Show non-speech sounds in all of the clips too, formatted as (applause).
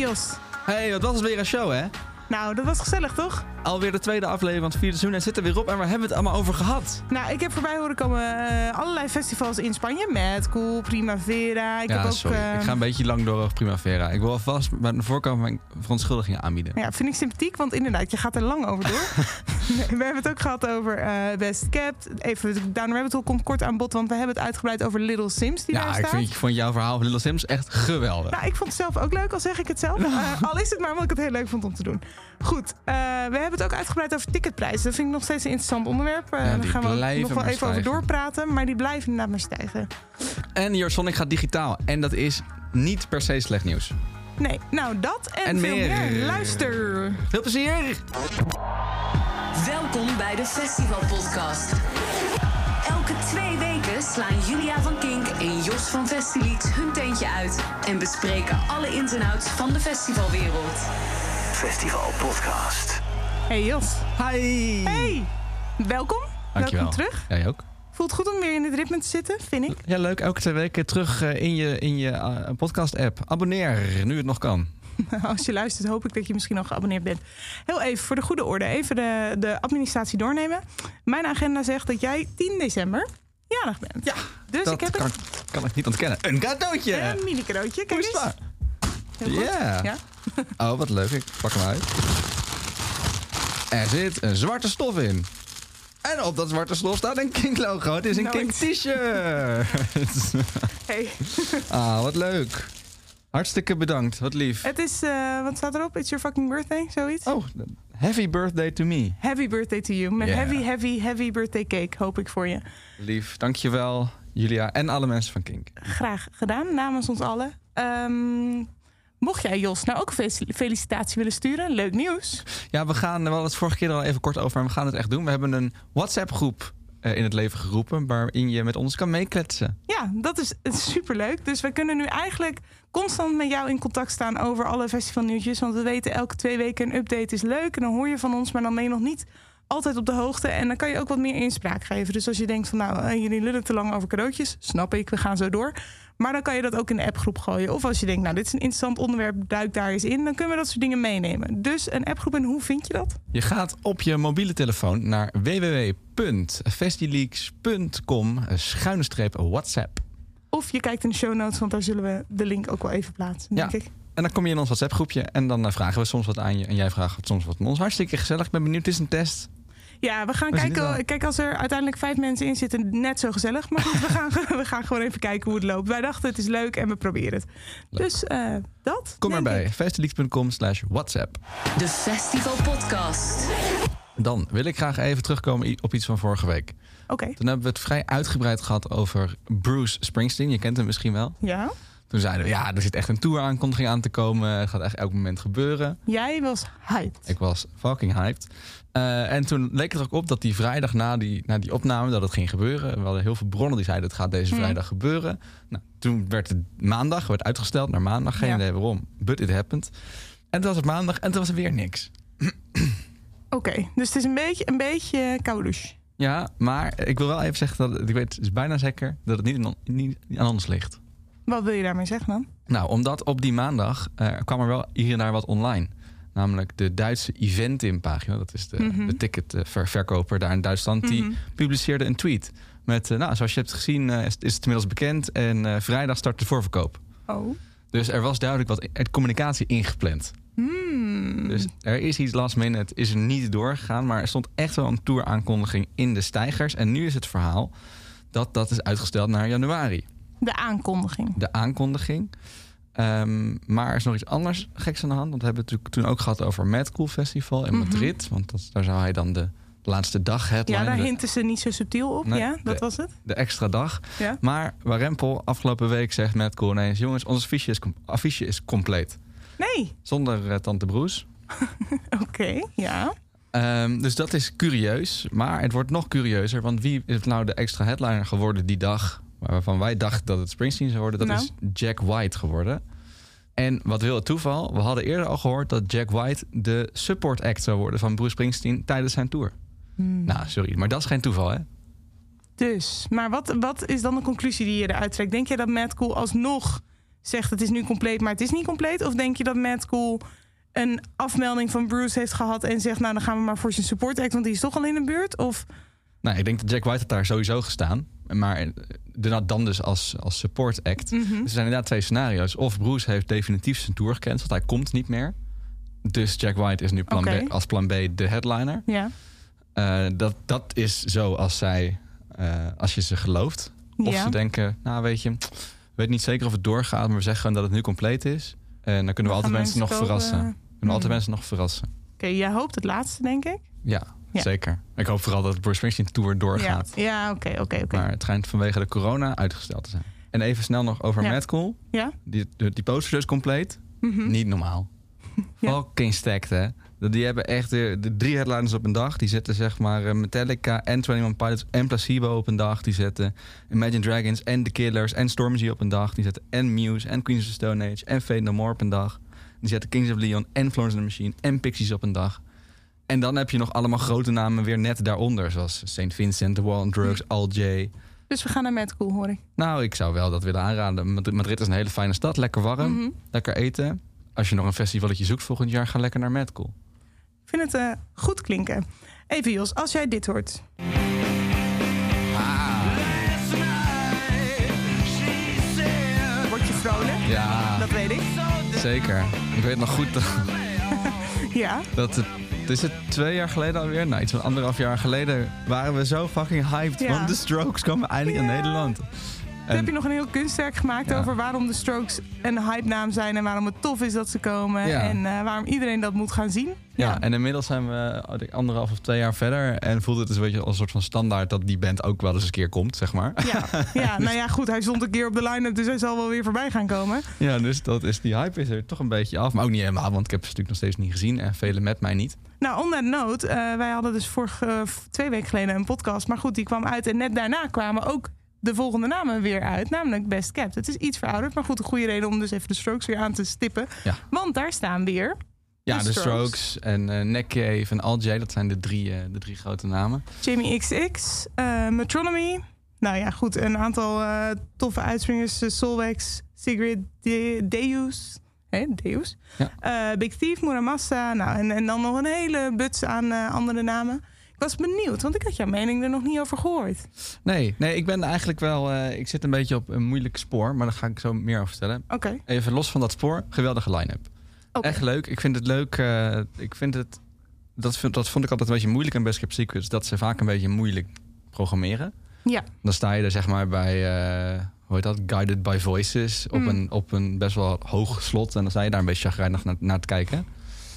Hey, wat was het weer een show, hè? Nou, dat was gezellig, toch? Alweer de tweede aflevering van het vierde seizoen en zit er weer op. En waar hebben we het allemaal over gehad? Nou, ik heb voorbij horen komen eh, allerlei festivals in Spanje. Mad Cool, Primavera. Ik ja, heb ook, sorry. Ik ga een beetje lang door over Primavera. Ik wil alvast bij de voorkant mijn verontschuldigingen aanbieden. Ja, vind ik sympathiek, want inderdaad, je gaat er lang over door. (laughs) (laughs) We hebben het ook gehad over eh, Best Kept. Even, Down Rabbit Hole komt kort aan bod, want we hebben het uitgebreid over Little Sims die daar Ja, staat. ik vind, ik vond jouw verhaal van Little Sims echt geweldig. Nou, ik vond het zelf ook leuk, al zeg ik het zelf. (laughs) Eh, al is het maar omdat ik het heel leuk vond om te doen. Goed, eh, we hebben het ook uitgebreid over ticketprijzen. Dat vind ik nog steeds een interessant onderwerp. Ja, daar gaan we nog wel even over doorpraten. Maar die blijven inderdaad maar stijgen. En Your Sonic gaat digitaal. En dat is niet per se slecht nieuws. Nee, nou dat en, En veel meer. meer. Luister. Veel plezier! Welkom bij de Festival Podcast. Elke twee weken slaan Julia van Kink en Jos van Festilieds hun tentje uit en bespreken alle ins en outs van de festivalwereld. Festival Podcast. Hey Jos. Hi! Hey, welkom. Dankjewel. Welkom terug. Jij ook? Voelt goed om weer in dit ritme te zitten, vind ik. Ja, leuk. Elke twee weken terug eh, in je, in je eh, podcast-app. Abonneer, nu het nog kan. (laughs) Als je luistert, hoop ik dat je misschien al geabonneerd bent. Heel even voor de goede orde, even de, de administratie doornemen. Mijn agenda zegt dat jij 10 december jarig bent. Ja, dus dat ik heb kan, een, kan ik niet ontkennen. Een cadeautje! een mini cadeautje. Kijk eens. goed. Ja. (laughs) Oh, wat leuk. Ik pak hem uit. Er zit een zwarte stof in. En op dat zwarte stof staat een Kink logo. Het is een Nooit. Kink t-shirt. (laughs) Hey. ah, wat leuk. Hartstikke bedankt. Wat lief. Het is, eh, wat staat erop? It's your fucking birthday, zoiets? Oh, happy birthday to me. Happy birthday to you. Met Yeah. heavy, heavy, heavy birthday cake, hoop ik voor je. Lief. Dankjewel, Julia en alle mensen van Kink. Graag gedaan, namens ons allen. Ehm, mocht jij Jos nou ook een felicitatie willen sturen, leuk nieuws. Ja, we gaan, we hadden het vorige keer er al even kort over, maar we gaan het echt doen. We hebben een WhatsApp-groep eh, in het leven geroepen, waarin je met ons kan meekletsen. Ja, dat is superleuk. Dus we kunnen nu eigenlijk constant met jou in contact staan over alle festivalnieuwtjes. Want we weten elke twee weken een update is leuk. En dan hoor je van ons, maar dan ben je nog niet altijd op de hoogte. En dan kan je ook wat meer inspraak geven. Dus als je denkt van nou, eh, jullie lullen te lang over cadeautjes. Snap ik, we gaan zo door. Maar dan kan je dat ook in de appgroep gooien. Of als je denkt, nou dit is een interessant onderwerp, duik daar eens in. Dan kunnen we dat soort dingen meenemen. Dus een appgroep en hoe vind je dat? Je gaat op je mobiele telefoon naar www.festileaks.com eh, schuine streep WhatsApp. Of je kijkt in de show notes, want daar zullen we de link ook wel even plaatsen, denk Ja. ik. En dan kom je in ons WhatsApp groepje en dan eh, vragen we soms wat aan je en jij vraagt soms wat aan ons. Hartstikke gezellig. Ik ben benieuwd. Het is een test. Ja, we gaan kijken. Kijk, als er uiteindelijk vijf mensen in zitten, net zo gezellig. Maar goed, we (laughs) gaan, we gaan gewoon even kijken hoe het loopt. Wij dachten het is leuk en we proberen het. Dus eh, dat. Kom erbij. ik. festileaks.com slash WhatsApp. De Festival Podcast. Dan wil ik graag even terugkomen op iets van vorige week. Oké. Toen hebben we het vrij uitgebreid gehad over Bruce Springsteen. Je kent hem misschien wel. Ja. Toen zeiden we, ja, er zit echt een tour-aankondiging aan te komen. Het gaat echt elk moment gebeuren. Jij was hyped. Ik was fucking hyped. Eh, en toen leek het ook op dat die vrijdag na die, na die opname dat het ging gebeuren. We hadden heel veel bronnen die zeiden het gaat deze Hmm. vrijdag gebeuren. Nou, toen werd het maandag, werd uitgesteld naar maandag. Geen Ja. idee waarom, but it happened. En toen was het maandag en toen was er weer niks. Oké, dus het is een beetje, een beetje. Ja, maar ik wil wel even zeggen dat ik weet, het is bijna zeker dat het niet aan, niet aan ons ligt. Wat wil je daarmee zeggen dan? Nou, omdat op die maandag eh, kwam er wel hier en daar wat online. Namelijk de Duitse Eventim-pagina, dat is de, Mhm. de ticketverkoper daar in Duitsland, die Mhm. publiceerde een tweet. Met, eh, nou, zoals je hebt gezien, eh, is, is het inmiddels bekend en vrijdag start de voorverkoop. Oh. Dus er was duidelijk wat communicatie ingepland. Hmm. Dus er is iets last minute, is er niet doorgegaan, maar er stond echt wel een tour-aankondiging in de stijgers. En nu is het verhaal dat dat is uitgesteld naar januari. De aankondiging. de aankondiging. Ehm, maar er is nog iets anders geks aan de hand. Want we hebben het natuurlijk toen ook gehad over Mad Cool Festival in Mhm. Madrid. Want dat, daar zou hij dan de laatste dag headline, Ja, daar de, hinten ze niet zo subtiel op. Nee, ja, dat de- was het. de extra dag. Ja. Maar waar Rempel afgelopen week zegt Mad Cool ineens... jongens, ons affiche is, affiche is compleet. Nee. Zonder eh, Tante Broes. (laughs) Oké, ja. Ehm, dus dat is curieus. Maar het wordt nog curieuzer. Want wie is nou de extra headliner geworden die dag... waarvan wij dachten dat het Springsteen zou worden? Dat Nou. is Jack White geworden. En wat wil het toeval? We hadden eerder al gehoord dat Jack White de support act zou worden van Bruce Springsteen tijdens zijn tour. Hmm. Nou, sorry, maar dat is geen toeval, hè? Dus, maar wat, wat is dan de conclusie die je eruit trekt? Denk je dat Mad Cool alsnog zegt het is nu compleet, maar het is niet compleet? Of denk je dat Matt Cool een afmelding van Bruce heeft gehad en zegt, nou dan gaan we maar voor zijn support act, want die is toch al in de buurt? Of Nou, ik denk dat Jack White had daar sowieso gestaan. Maar eh, de- dan dus als, als support act. Mhm. Dus er zijn inderdaad twee scenario's. Of Bruce heeft definitief zijn tour gecanceld. Hij komt niet meer. Dus Jack White is nu plan. B, als plan B de headliner. ja, Eh, dat, dat is zo als zij, eh, als je ze gelooft. Of ja. ze denken, nou weet je, weet niet zeker of het doorgaat, maar we zeggen gewoon dat het nu compleet is. En dan kunnen we altijd mensen nog verrassen. Kunnen we altijd hmm. mensen nog verrassen. Oké, jij hoopt het laatste, denk ik. Ja, Ja. zeker. Ik hoop vooral dat de Bruce Springsteen tour doorgaat. Ja, oké, oké, oké. Maar het schijnt vanwege de corona uitgesteld te zijn. En even snel nog over Ja. Mad Cool. Ja? Die, die, poster is compleet. Mhm. Niet normaal. (laughs) Ja. Fucking stacked, hè. Dat- Die hebben echt de, de drie headliners op een dag. Die zetten zeg maar eh, Metallica en 21 Pilots en Placebo op een dag. Die zetten Imagine Dragons en The Killers en Stormzy op een dag. Die zetten en Muse en Queens of the Stone Age en Fate No More op een dag. Die zetten Kings of Leon en Florence and the Machine en Pixies op een dag. En dan heb je nog allemaal grote namen weer net daaronder. Zoals St. Vincent, The War on Drugs, Al J. Dus we gaan naar Mad Cool, hoor ik. Nou, ik zou wel dat willen aanraden. Madrid, is een hele fijne stad. Lekker warm, Mhm. lekker eten. Als je nog een festivalletje zoekt volgend jaar, ga lekker naar Mad Cool. Ik vind het eh, goed klinken. Even Jos, als jij dit hoort. Word je vrolijk? Ja, Dat weet ik. zeker. Ik weet nog goed dat, Ja. dat het, het is het twee jaar geleden alweer, nou iets van anderhalf jaar geleden, waren we zo fucking hyped. Ja. Want de Strokes komen eindelijk Ja. naar Nederland. Toen heb je nog een heel kunstwerk gemaakt Ja. over waarom de Strokes een hype naam zijn en waarom het tof is dat ze komen Ja. en eh, waarom iedereen dat moet gaan zien. Ja, en inmiddels zijn we denk anderhalf of twee jaar verder. En voelt het dus een beetje als een soort van standaard dat die band ook wel eens een keer komt, zeg maar. ja, (laughs) ja, nou ja, goed, hij stond een keer op de line-up, dus hij zal wel weer voorbij gaan komen. Ja, dus dat is, die hype is er toch een beetje af. Maar ook niet helemaal, want ik heb ze natuurlijk nog steeds niet gezien. En velen met mij niet. Nou, on that note, eh, wij hadden dus vorige, eh, twee weken geleden een podcast, maar goed, die kwam uit en net daarna kwamen ook de volgende namen weer uit, namelijk Best Kept. Het is iets verouderd, maar goed, een goede reden om dus even de Strokes weer aan te stippen. Ja. Want daar staan weer Ja, De de Strokes. Strokes en eh Nick Cave en Al J, dat zijn de drie, eh, de drie grote namen. Jamie XX, eh, Metronomy. Nou ja, goed, een aantal toffe uitspringers. Solvex, Sigrid De- Deus. Deus. Ja. Big Thief, Muramasa. Nou, en, en dan nog een hele buts aan andere namen. Was benieuwd, want ik had jouw mening er nog niet over gehoord. Nee, nee, ik ben eigenlijk wel. eh, ik zit een beetje op een moeilijk spoor, maar daar ga ik zo meer over vertellen. Oké. Even los van dat spoor, geweldige line-up. Oké. Echt leuk. Ik vind het leuk. eh, ik vind het. Dat, vind, dat vond ik altijd een beetje moeilijk aan Best Kept Secrets. Dat ze vaak een beetje moeilijk programmeren. Ja. Dan sta je er zeg maar bij. eh, hoe heet dat? Guided by Voices. Op, Mm. een, op een best wel hoog slot. En dan sta je daar een beetje chagrijnig naar, naar te kijken.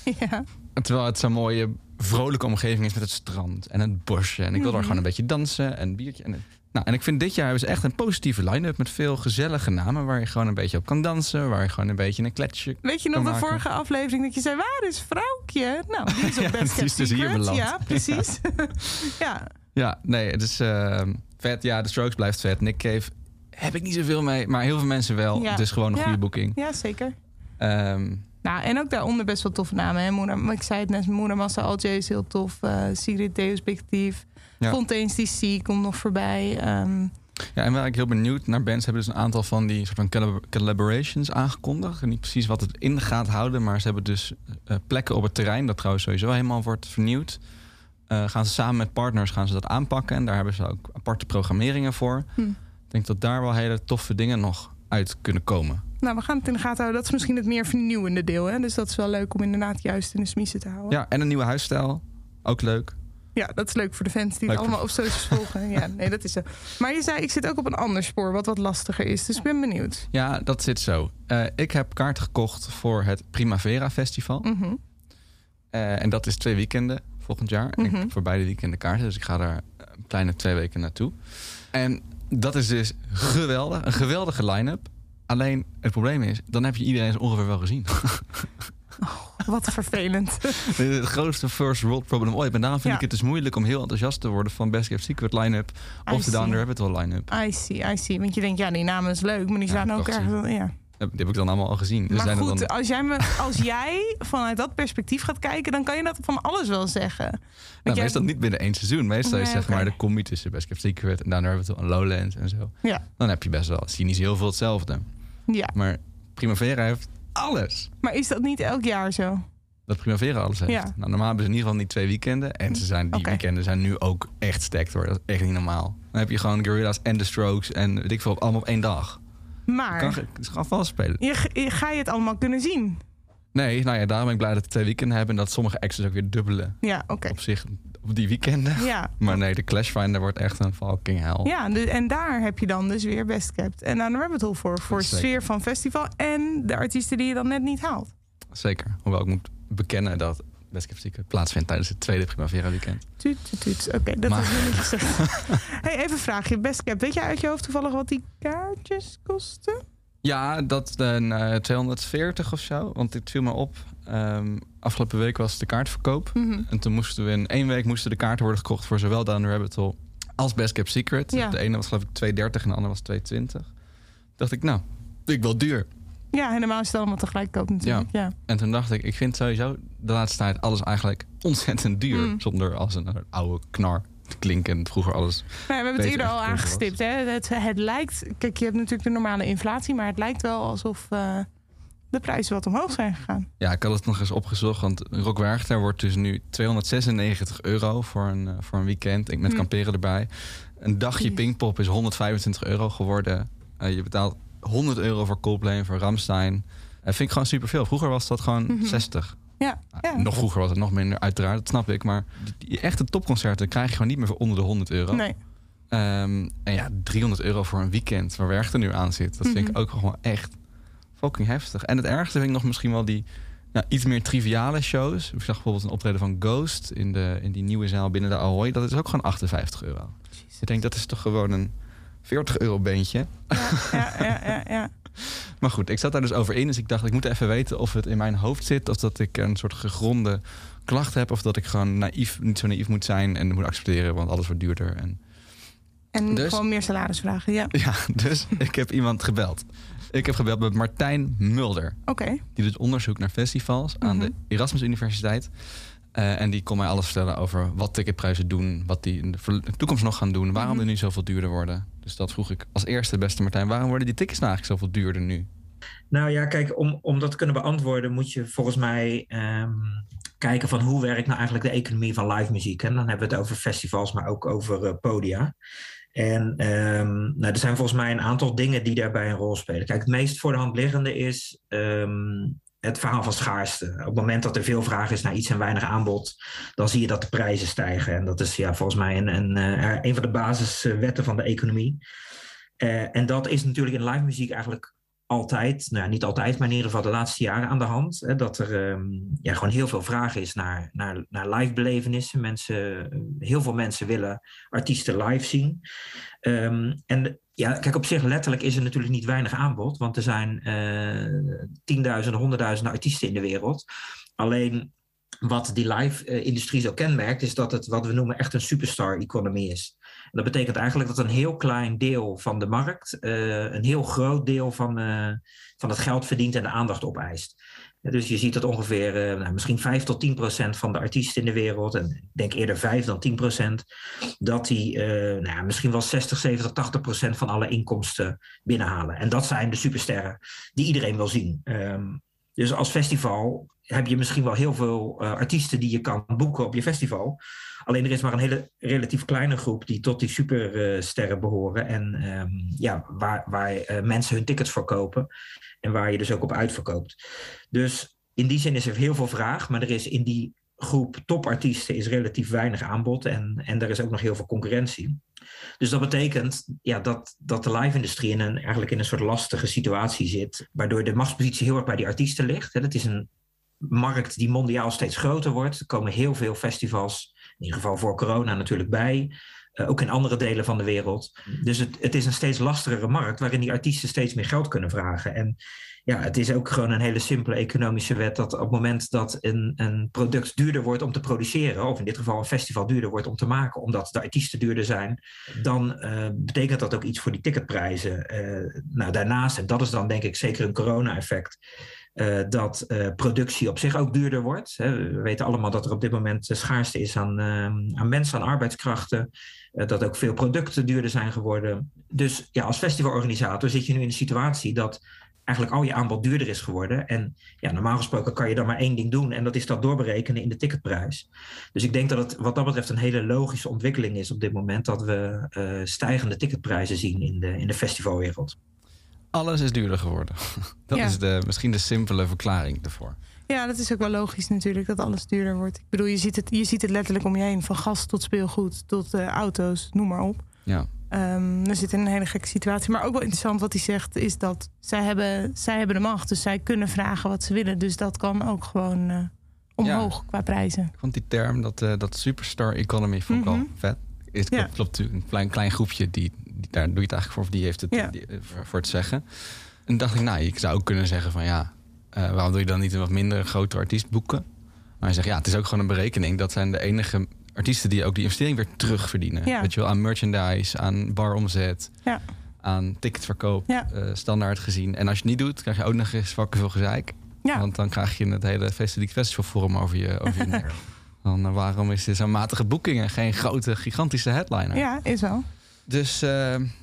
(laughs) ja. Terwijl het zo'n mooie, vrolijke omgeving is met het strand en het bosje. En ik wil daar Mhm. gewoon een beetje dansen en een biertje. En, nou, en ik vind dit jaar hebben ze echt een positieve line-up met veel gezellige namen. Waar je gewoon een beetje op kan dansen. Waar je gewoon een beetje een kletsje. Weet je nog de maken. vorige aflevering dat je zei, waar is vrouwtje? Nou, die is (laughs) op Ja, Best die Kept is dus hier Secret. beland. Ja, precies. (laughs) ja. Ja, nee, het is eh, vet. Ja, de Strokes blijft vet. Nick Cave heb ik niet zoveel mee, maar heel veel mensen wel. Ja. Het is gewoon een goede boeking. ja, zeker. Ehm, Nou, en ook daaronder best wel toffe namen. Hè? Moeder, ik zei het net, Moeder Massa Al-J is heel tof. eh Sigrid Deus Big Thief. Ja. Fontaine's DC komt nog voorbij. Ehm, ja, en waar ik heel benieuwd naar ben, ze hebben dus een aantal van die soort van collab- collaborations aangekondigd. En niet precies wat het in gaat houden, maar ze hebben dus eh, plekken op het terrein, dat trouwens sowieso helemaal wordt vernieuwd. Eh, gaan ze samen met partners gaan ze dat aanpakken. En daar hebben ze ook aparte programmeringen voor. Hm. Ik denk dat daar wel hele toffe dingen nog uit kunnen komen. Nou, we gaan het in de gaten houden. Dat is misschien het meer vernieuwende deel. Hè? Dus dat is wel leuk om inderdaad juist in de smiezen te houden. Ja, en een nieuwe huisstijl. Ook leuk. Ja, dat is leuk voor de fans die Leuk het allemaal op socials volgen. Ja, nee, dat is zo. Maar je zei, ik zit ook op een ander spoor, wat wat lastiger is. Dus ik ben benieuwd. Ja, dat zit zo. Eh, ik heb kaart gekocht voor het Primavera Festival. Mhm. Eh, en dat is twee weekenden volgend jaar. En ik Mhm. heb voor beide weekenden kaarten. Dus ik ga daar een kleine twee weken naartoe. En dat is dus geweldig. Een geweldige line-up. Alleen het probleem is, dan heb je iedereen ongeveer wel gezien. (laughs) Wat vervelend. (laughs) het grootste first world problem ooit. En daarom vind Ja. ik het dus moeilijk om heel enthousiast te worden van Best Kept Secret line-up I of de Down the Rabbit Hole line-up. I see, I see. Want je denkt, ja, die naam is leuk, maar die Ja, staan ook ergens... Ja. Die heb ik dan allemaal al gezien. Dus Maar zijn goed, dan... als, jij me, als (laughs) jij vanuit dat perspectief gaat kijken, dan kan je dat van alles wel zeggen. Want Nou, jij- meestal niet binnen één seizoen. Meestal is zeg maar de combi tussen Best Kept Secret en Down the Rabbit Hole en Lowlands en zo. Ja, Dan heb je best wel cynisch heel veel hetzelfde. Ja. Maar Primavera heeft alles. Maar is dat niet elk jaar zo? Dat Primavera alles heeft. Ja. Nou, normaal hebben ze in ieder geval die twee weekenden. En ze zijn, die weekenden zijn nu ook echt stacked hoor. Dat is echt niet normaal. Dan heb je gewoon Gorilla's en The Strokes en weet ik veel, allemaal op één dag. Maar Kan, het is gewoon vals spelen. je, je- ga je het allemaal kunnen zien? Nee, nou ja, daarom ben ik blij dat we twee weekenden hebben. En dat sommige acts dus ook weer dubbelen Ja, oké. op zich op die weekenden. Ja. (laughs) Maar nee, de Clash Finder wordt echt een fucking hel. Ja, en daar heb je dan dus weer Best Kept en aan de Rabbit Hole voor. Voor Zeker. sfeer van festival en de artiesten die je dan net niet haalt. Zeker. Hoewel ik moet bekennen dat Best Kept Secret plaatsvindt tijdens het tweede Primavera weekend. Tuut, tuut, tuut. Oké, dat Maar- was nu niet gezegd. (laughs) hey, even een vraagje. Best Kept. Weet jij uit je hoofd toevallig wat die kaartjes kosten? Ja, dat een eh, 240 of zo. Want dit viel me op. Ehm, afgelopen week was de kaartverkoop. Mhm. En toen moesten we in één week moesten de kaarten worden gekocht voor zowel Down the Rabbit Hole als Best Kept Secret. Ja. De ene was geloof ik 230 en de andere was 220. dacht ik, nou, ik wel duur. Ja, helemaal is het allemaal tegelijk koop natuurlijk. Ja. En toen dacht ik, ik vind sowieso de laatste tijd alles eigenlijk ontzettend duur. Mm. Zonder als een, oude knar klinken. Vroeger alles. We hebben het eerder al aangestipt. Hè? Het, het lijkt, kijk, je hebt natuurlijk de normale inflatie, maar het lijkt wel alsof eh, de prijzen wat omhoog zijn gegaan. Ja, ik had het nog eens opgezocht. Want Rock Werchter wordt dus nu 296 euro voor een, eh, voor een weekend. Ik met Hm. kamperen erbij. Een dagje Jeez. Pinkpop is 125 euro geworden. Eh, je betaalt 100 euro voor Coldplay en voor Ramstein. Dat vind ik gewoon superveel. Vroeger was dat gewoon Mhm. 60. Ja, Nou, ja. Nog vroeger was het nog minder, uiteraard. Dat snap ik. Maar die, echte topconcerten krijg je gewoon niet meer voor onder de 100 euro. Nee. Ehm, en ja, 300 euro voor een weekend waar Werchter nu aan zit. Dat vind ik Mhm. ook gewoon echt fucking heftig. En het ergste vind ik nog misschien wel die nou, iets meer triviale shows. Ik zag bijvoorbeeld een optreden van Ghost in, de, in die nieuwe zaal binnen de Ahoy. Dat is ook gewoon 58 euro. Ik denk, dat is toch gewoon een 40 euro beentje. Ja, ja, ja, ja, ja. (laughs) Maar goed, ik zat daar dus over in. Dus ik dacht, ik moet even weten of het in mijn hoofd zit. Of dat ik een soort gegronde klacht heb. Of dat ik gewoon naïef, niet zo naïef moet zijn. En moet accepteren, want alles wordt duurder. En En Dus? gewoon meer salaris vragen. Ja, Ja, (laughs) dus ik heb iemand gebeld. Ik heb gebeld met Martijn Mulder. oké. Die doet onderzoek naar festivals aan Mhm. de Erasmus Universiteit. Eh, en die kon mij alles vertellen over wat ticketprijzen doen. Wat die in de toekomst nog gaan doen. Waarom Mhm. die nu zoveel duurder worden. Dus dat vroeg ik als eerste, beste Martijn. Waarom worden die tickets nou eigenlijk zoveel duurder nu? Nou ja, kijk, om, om dat te kunnen beantwoorden moet je volgens mij ehm, kijken van hoe werkt nou eigenlijk de economie van live muziek. En dan hebben we het over festivals, maar ook over eh, podia. En ehm, nou, er zijn volgens mij een aantal dingen die daarbij een rol spelen. Kijk, het meest voor de hand liggende is ehm, het verhaal van schaarste. Op het moment dat er veel vraag is naar iets en weinig aanbod, dan zie je dat de prijzen stijgen. En dat is ja, volgens mij een, een, eh, een van de basiswetten van de economie. Eh, en dat is natuurlijk in live muziek eigenlijk altijd, nou ja, niet altijd, maar in ieder geval de laatste jaren aan de hand. Hè, dat er ehm, ja, gewoon heel veel vraag is naar, naar, naar live belevenissen. Mensen, heel veel mensen willen artiesten live zien. Ehm, en ja, kijk, op zich letterlijk is er natuurlijk niet weinig aanbod, want er zijn eh tienduizenden, honderdduizenden artiesten in de wereld. Alleen wat die live-industrie zo kenmerkt, is dat het wat we noemen echt een superstar-economie is. En dat betekent eigenlijk dat een heel klein deel van de markt eh, een heel groot deel van, eh, van het geld verdient en de aandacht opeist. Dus je ziet dat ongeveer eh, nou, misschien 5 tot 10 procent van de artiesten in de wereld, en ik denk eerder 5 dan 10 procent, dat die eh, nou, misschien wel 60, 70, 80 procent van alle inkomsten binnenhalen. En dat zijn de supersterren die iedereen wil zien. Ehm, dus als festival heb je misschien wel heel veel eh, artiesten die je kan boeken op je festival. Alleen er is maar een hele relatief kleine groep die tot die supersterren behoren. En ehm, ja, waar, waar mensen hun tickets voor kopen. En waar je dus ook op uitverkoopt. Dus in die zin is er heel veel vraag. Maar er is in die groep topartiesten is relatief weinig aanbod. En, en er is ook nog heel veel concurrentie. Dus dat betekent ja, dat, dat de live-industrie in een, eigenlijk in een soort lastige situatie zit. Waardoor de machtspositie heel erg bij die artiesten ligt. Het is een markt die mondiaal steeds groter wordt. Er komen heel veel festivals, in ieder geval voor corona natuurlijk bij. Uh, ook in andere delen van de wereld. Dus het, het is een steeds lastigere markt waarin die artiesten steeds meer geld kunnen vragen. En ja, het is ook gewoon een hele simpele economische wet dat op het moment dat een, een product duurder wordt om te produceren, of in dit geval een festival duurder wordt om te maken, omdat de artiesten duurder zijn, dan uh, betekent dat ook iets voor die ticketprijzen. Uh, nou, daarnaast, en dat is dan denk ik zeker een corona-effect, uh, dat uh, productie op zich ook duurder wordt. Hè. We weten allemaal dat er op dit moment schaarste is aan, uh, aan mensen, aan arbeidskrachten. Eh, dat ook veel producten duurder zijn geworden. Dus ja, als festivalorganisator zit je nu in de situatie dat eigenlijk al je aanbod duurder is geworden. En ja, normaal gesproken kan je dan maar één ding doen en dat is dat doorberekenen in de ticketprijs. Dus ik denk dat het wat dat betreft een hele logische ontwikkeling is op dit moment dat we uh, stijgende ticketprijzen zien in de, in de festivalwereld. Alles is duurder geworden. (laughs) Dat is de, misschien de simpele verklaring ervoor. Ja, dat is ook wel logisch natuurlijk dat alles duurder wordt. Ik bedoel, je ziet het, je ziet het letterlijk om je heen. Van gas tot speelgoed tot uh, auto's, noem maar op. Ja. Um, we zitten in een hele gekke situatie. Maar ook wel interessant wat hij zegt, is dat zij hebben, zij hebben de macht. Dus zij kunnen vragen wat ze willen. Dus dat kan ook gewoon uh, omhoog qua prijzen. Ik vond die term, dat, uh, dat superstar economy, vond ik mm -hmm. wel vet. Is, ja. klopt natuurlijk een klein, klein groepje, die, die, daar doe je het eigenlijk voor. Of die heeft het ja. die, voor, voor, het zeggen. En dacht ik, nou, ik zou ook kunnen zeggen van ja... Uh, waarom doe je dan niet een wat minder grote artiest boeken? Maar hij zegt, ja, het is ook gewoon een berekening. Dat zijn de enige artiesten die ook die investering weer terugverdienen. Ja. Weet je wel, aan merchandise, aan baromzet, ja. aan ticketverkoop, ja. uh, standaard gezien. En als je het niet doet, krijg je ook nog eens vakken veel gezeik. Want dan krijg je het hele Festival Festival Forum over je, over je (laughs) nek. Dan uh, waarom is dit zo'n matige boeking en geen grote, gigantische headliner? Ja, is wel. Dus uh,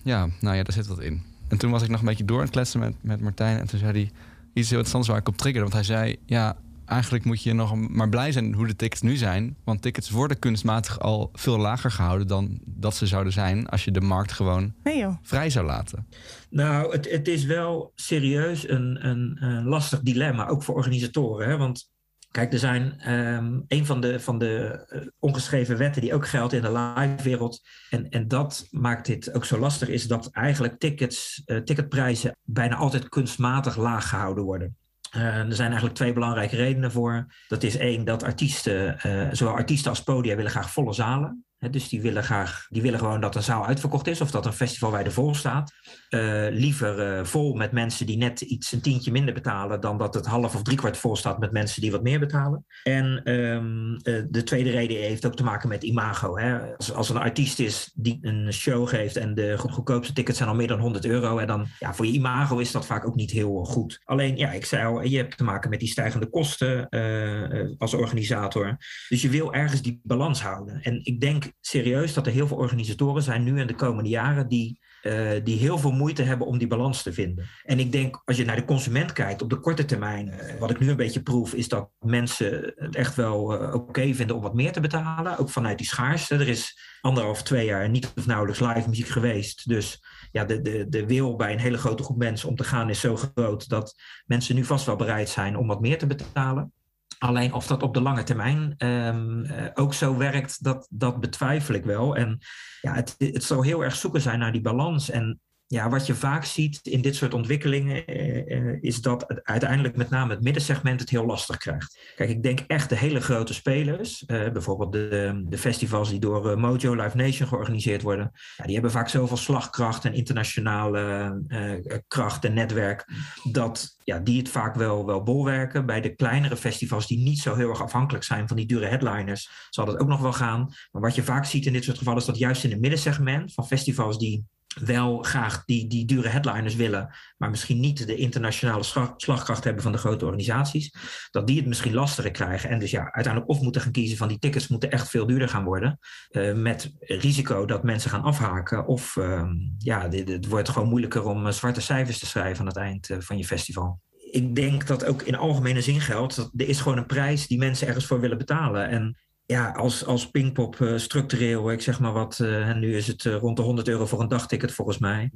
ja, nou ja, daar zit wat in. En toen was ik nog een beetje door aan het kletsen met, met Martijn. En toen zei hij iets heel interessants waar ik op triggerde. Want hij zei, ja, eigenlijk moet je nog maar blij zijn hoe de tickets nu zijn. Want tickets worden kunstmatig al veel lager gehouden dan dat ze zouden zijn als je de markt gewoon nee, vrij zou laten. Nou, het, het is wel serieus een, een, een lastig dilemma, ook voor organisatoren. Hè? Want kijk, er zijn um, een van de, van de uh, ongeschreven wetten die ook geldt in de live-wereld. En, en dat maakt dit ook zo lastig, is dat eigenlijk tickets, uh, ticketprijzen bijna altijd kunstmatig laag gehouden worden. Uh, er zijn eigenlijk twee belangrijke redenen voor. Dat is één, dat artiesten, zowel artiesten als podia willen graag volle zalen. Dus die willen, graag, die willen gewoon dat een zaal uitverkocht is of dat een festival bij de vol staat. Uh, liever vol met mensen die net iets een tientje minder betalen dan dat het half of driekwart vol staat met mensen die wat meer betalen. En um, de tweede reden heeft ook te maken met imago. Hè. Als, als een artiest is die een show geeft en de goedkoopste tickets zijn al meer dan 100 euro. En dan ja, voor je imago is dat vaak ook niet heel goed. Alleen, ja, ik zei al, je hebt te maken met die stijgende kosten als organisator. Dus je wil ergens die balans houden. En ik denk serieus dat er heel veel organisatoren zijn nu en de komende jaren die, uh, die heel veel moeite hebben om die balans te vinden. En ik denk, als je naar de consument kijkt op de korte termijn, uh, wat ik nu een beetje proef, is dat mensen het echt wel uh, oké vinden om wat meer te betalen. Ook vanuit die schaarste. Er is anderhalf, twee jaar niet of nauwelijks live muziek geweest. Dus ja, de, de, de wil bij een hele grote groep mensen om te gaan is zo groot dat mensen nu vast wel bereid zijn om wat meer te betalen. Alleen of dat op de lange termijn um, uh, ook zo werkt, dat, dat betwijfel ik wel. En ja, het, het zal heel erg zoeken zijn naar die balans. En ja, wat je vaak ziet in dit soort ontwikkelingen, uh, is dat uiteindelijk met name het middensegment het heel lastig krijgt. Kijk, ik denk echt de hele grote spelers, uh, bijvoorbeeld de, de, festivals die door Mojo Live Nation georganiseerd worden, ja, die hebben vaak zoveel slagkracht en internationale uh, kracht en netwerk, dat ja, die het vaak wel, wel bolwerken. Bij de kleinere festivals die niet zo heel erg afhankelijk zijn van die dure headliners, zal dat ook nog wel gaan. Maar wat je vaak ziet in dit soort gevallen is dat juist in het middensegment van festivals die wel graag die, die dure headliners willen, maar misschien niet de internationale slagkracht hebben van de grote organisaties, dat die het misschien lastiger krijgen. En dus ja, uiteindelijk of moeten gaan kiezen van die tickets moeten echt veel duurder gaan worden, uh, met risico dat mensen gaan afhaken. Of uh, ja, dit, het wordt gewoon moeilijker om uh, zwarte cijfers te schrijven aan het eind van je festival. Ik denk dat ook in algemene zin geldt, dat er is gewoon een prijs die mensen ergens voor willen betalen. En ja, als, als Pinkpop uh, structureel, ik zeg maar wat, uh, en nu is het uh, rond de 100 euro voor een dagticket volgens mij.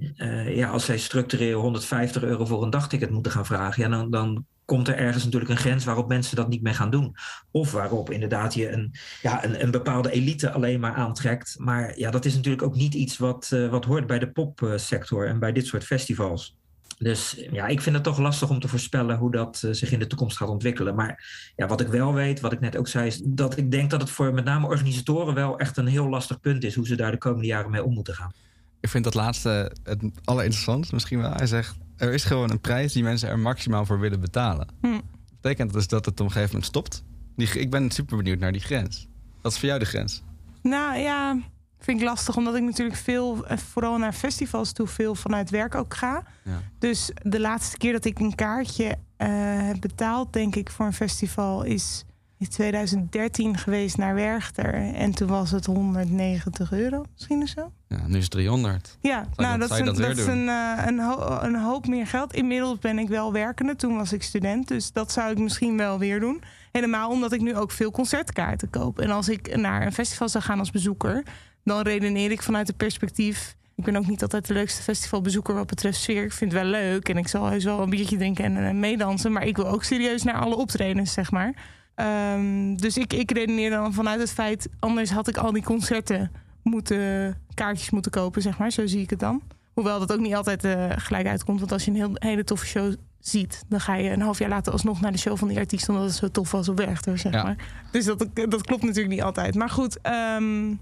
ja, als zij structureel 150 euro voor een dagticket moeten gaan vragen, ja, dan, dan komt er ergens natuurlijk een grens waarop mensen dat niet meer gaan doen. Of waarop inderdaad je een, ja, een, een bepaalde elite alleen maar aantrekt. Maar ja, dat is natuurlijk ook niet iets wat, wat hoort bij de popsector en bij dit soort festivals. Dus ja, ik vind het toch lastig om te voorspellen hoe dat uh, zich in de toekomst gaat ontwikkelen. Maar ja, wat ik wel weet, wat ik net ook zei, is dat ik denk dat het voor met name organisatoren wel echt een heel lastig punt is hoe ze daar de komende jaren mee om moeten gaan. Ik vind dat laatste het allerinteressantst misschien wel. Hij zegt, er is gewoon een prijs die mensen er maximaal voor willen betalen. Hm. Betekent dus dat het op een gegeven moment stopt? Die, ik ben super benieuwd naar die grens. Wat is voor jou de grens? Nou ja, vind ik lastig, omdat ik natuurlijk veel, vooral naar festivals toe, veel vanuit werk ook ga. Ja. Dus de laatste keer dat ik een kaartje uh, heb betaald, denk ik, voor een festival is in 2013 geweest naar Werchter. En toen was het 190 euro, misschien of zo. Ja, nu is het 300. Ja, nou, dat- is, een, dat is een, eh, een, ho- een hoop meer geld. Inmiddels ben ik wel werkende. Toen was ik student. Dus dat zou ik misschien wel weer doen. Helemaal omdat ik nu ook veel concertkaarten koop. En als ik naar een festival zou gaan als bezoeker... dan redeneer ik vanuit het perspectief... Ik ben ook niet altijd de leukste festivalbezoeker wat betreft sfeer. Ik vind het wel leuk en ik zal heus wel een biertje drinken en eh, meedansen. Maar ik wil ook serieus naar alle optredens, zeg maar. Ehm, dus ik, ik redeneer dan vanuit het feit... anders had ik al die concerten moeten, kaartjes moeten kopen, zeg maar. Zo zie ik het dan. Hoewel dat ook niet altijd eh, gelijk uitkomt. Want als je een heel, hele toffe show ziet... dan ga je een half jaar later alsnog naar de show van die artiest... omdat het zo tof was op Werchter, zeg Ja. maar. Dus dat, dat klopt natuurlijk niet altijd. Maar goed, ehm,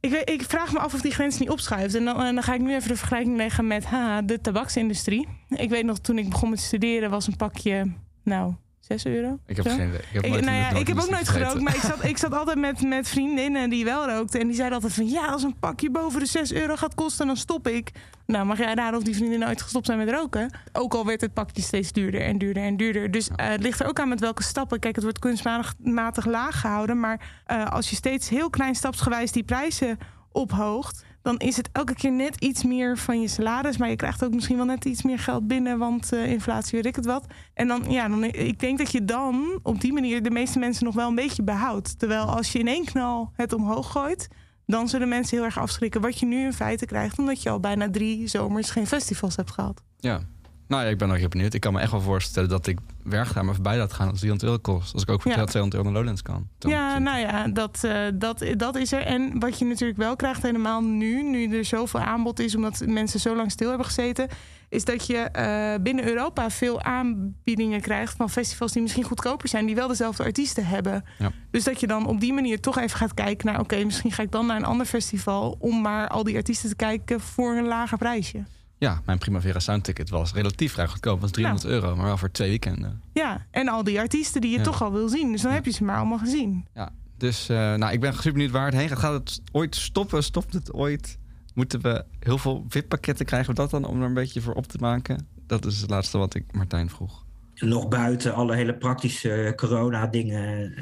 ik, ik vraag me af of die grens niet opschuift. En dan, en dan ga ik nu even de vergelijking leggen met de tabaksindustrie. Ik weet nog, toen ik begon met studeren... was een pakje, nou, 6 euro. Ik heb Zo. geen idee. Ik heb, Ik, nou ja, ik heb ook nooit gerookt, maar ik zat, ik zat altijd met, met vriendinnen die wel rookten. En die zeiden altijd van, ja, als een pakje boven de 6 euro gaat kosten, dan stop ik. Nou, mag jij raden of die vriendinnen nooit gestopt zijn met roken? Ook al werd het pakje steeds duurder en duurder en duurder. Dus eh, het ligt er ook aan met welke stappen. Kijk, het wordt kunstmatig matig laag gehouden. Maar eh, als je steeds heel klein stapsgewijs die prijzen ophoogt... dan is het elke keer net iets meer van je salaris. Maar je krijgt ook misschien wel net iets meer geld binnen... want eh, inflatie, weet ik het wat. En dan, ja, dan, ik denk dat je dan op die manier... de meeste mensen nog wel een beetje behoudt. Terwijl als je in één knal het omhoog gooit... dan zullen mensen heel erg afschrikken. Wat je nu in feite krijgt... omdat je al bijna drie zomers geen festivals hebt gehad. Ja. Nou ja, ik ben nog heel benieuwd. Ik kan me echt wel voorstellen dat ik werk daar maar voorbij laat gaan als 300 euro kost. Als ik ook voor Ja. 200 euro naar Lowlands kan. Dan- Ja, nou ja, dat, eh, dat, dat is er. En wat je natuurlijk wel krijgt helemaal nu, nu er zoveel aanbod is, omdat mensen zo lang stil hebben gezeten, is dat je eh, binnen Europa veel aanbiedingen krijgt van festivals die misschien goedkoper zijn, die wel dezelfde artiesten hebben. Ja. Dus dat je dan op die manier toch even gaat kijken naar, oké, misschien ga ik dan naar een ander festival om maar al die artiesten te kijken voor een lager prijsje. Ja, mijn Primavera Soundticket was relatief vrij goedkoop. was 300 euro, maar wel voor twee weekenden. Ja, en al die artiesten die je Ja. toch al wil zien. Dus dan heb je ze maar allemaal gezien. Ja, dus eh, nou, ik ben super benieuwd waar het heen gaat. Gaat het ooit stoppen? Stopt het ooit? Moeten we heel veel VIP-pakketten krijgen? we dat dan om er een beetje voor op te maken? Dat is het laatste wat ik Martijn vroeg. nog buiten alle hele praktische corona-dingen.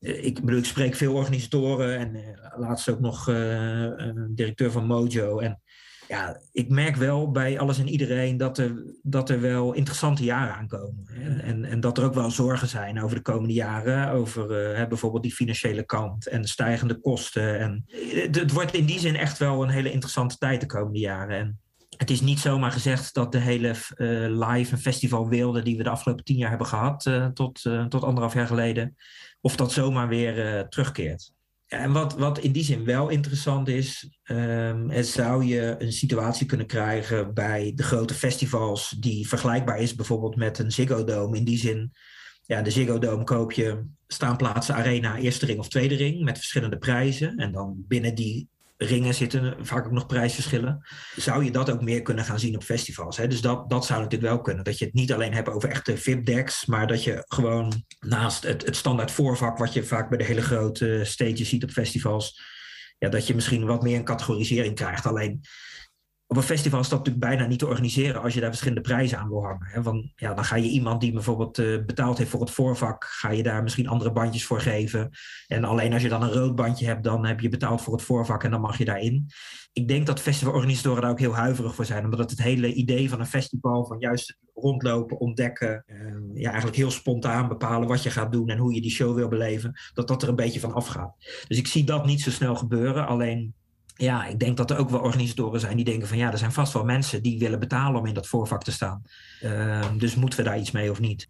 eh, ik bedoel, ik spreek veel organisatoren en eh, laatst ook nog eh, directeur van Mojo. En ja, ik merk wel bij alles en iedereen dat er, dat er wel interessante jaren aankomen. En, en, en dat er ook wel zorgen zijn over de komende jaren. Over eh, bijvoorbeeld die financiële kant en de stijgende kosten. En het, het wordt in die zin echt wel een hele interessante tijd de komende jaren. En het is niet zomaar gezegd dat de hele eh, live en festivalwereld die we de afgelopen tien jaar hebben gehad, eh, tot, eh, tot anderhalf jaar geleden, of dat zomaar weer eh, terugkeert. En wat, wat in die zin wel interessant is, er zou je een situatie kunnen krijgen bij de grote festivals die vergelijkbaar is bijvoorbeeld met een Ziggo Dome. In die zin, ja, de Ziggo Dome koop je staanplaatsen arena, eerste ring of tweede ring met verschillende prijzen. En dan binnen die ringen zitten vaak ook nog prijsverschillen. Zou je dat ook meer kunnen gaan zien op festivals? Hè? Dus dat, dat zou natuurlijk wel kunnen. Dat je het niet alleen hebt over echte VIP-decks, maar dat je gewoon naast het, het standaard voorvak, wat je vaak bij de hele grote stages ziet op festivals, ja, dat je misschien wat meer een categorisering krijgt. Alleen op een festival is dat natuurlijk bijna niet te organiseren als je daar verschillende prijzen aan wil hangen. Hè? Want ja, dan ga je iemand die bijvoorbeeld eh, betaald heeft voor het voorvak, ga je daar misschien andere bandjes voor geven. En alleen als je dan een rood bandje hebt, dan heb je betaald voor het voorvak en dan mag je daarin. Ik denk dat festivalorganisatoren daar ook heel huiverig voor zijn, omdat het hele idee van een festival, van juist rondlopen, ontdekken, eh, ja, eigenlijk heel spontaan bepalen wat je gaat doen en hoe je die show wil beleven, dat dat er een beetje van afgaat. Dus ik zie dat niet zo snel gebeuren. Alleen ja, ik denk dat er ook wel organisatoren zijn die denken van ja, er zijn vast wel mensen die willen betalen om in dat voorvak te staan. Ehm, dus moeten we daar iets mee of niet?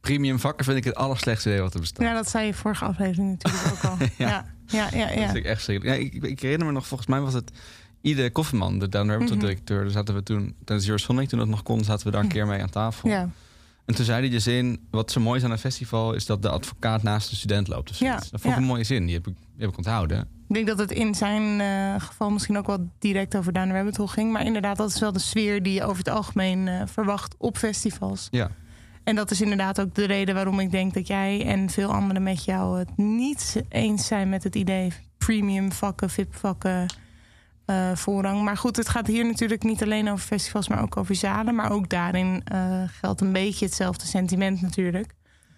Premium vakken vind ik het allerslechtste idee wat er bestaat. Ja, dat zei je vorige aflevering natuurlijk ook al. (laughs) ja, ja, ja. ja, Dat vind ik echt schrikkelijk. Ja, ik, ik herinner me nog, volgens mij was het Ide Kofferman, de Down Rabbit Hole Mhm. directeur. Daar zaten we toen, tijdens Eurosonic, toen dat nog kon, zaten we daar een keer mee aan tafel. Ja. En toen zei hij de zin, wat zo mooi is aan een festival, is dat de advocaat naast de student loopt. Of zoiets. Ja, dat vond ik ja. een mooie zin, die heb ik, die heb ik onthouden. Ik denk dat het in zijn eh, geval misschien ook wel direct over Down Rabbit Hole ging. Maar inderdaad, dat is wel de sfeer die je over het algemeen eh, verwacht op festivals. Ja. En dat is inderdaad ook de reden waarom ik denk dat jij en veel anderen met jou het niet eens zijn met het idee premium vakken, VIP vakken, eh, voorrang. Maar goed, het gaat hier natuurlijk niet alleen over festivals, maar ook over zalen. Maar ook daarin eh, geldt een beetje hetzelfde sentiment natuurlijk.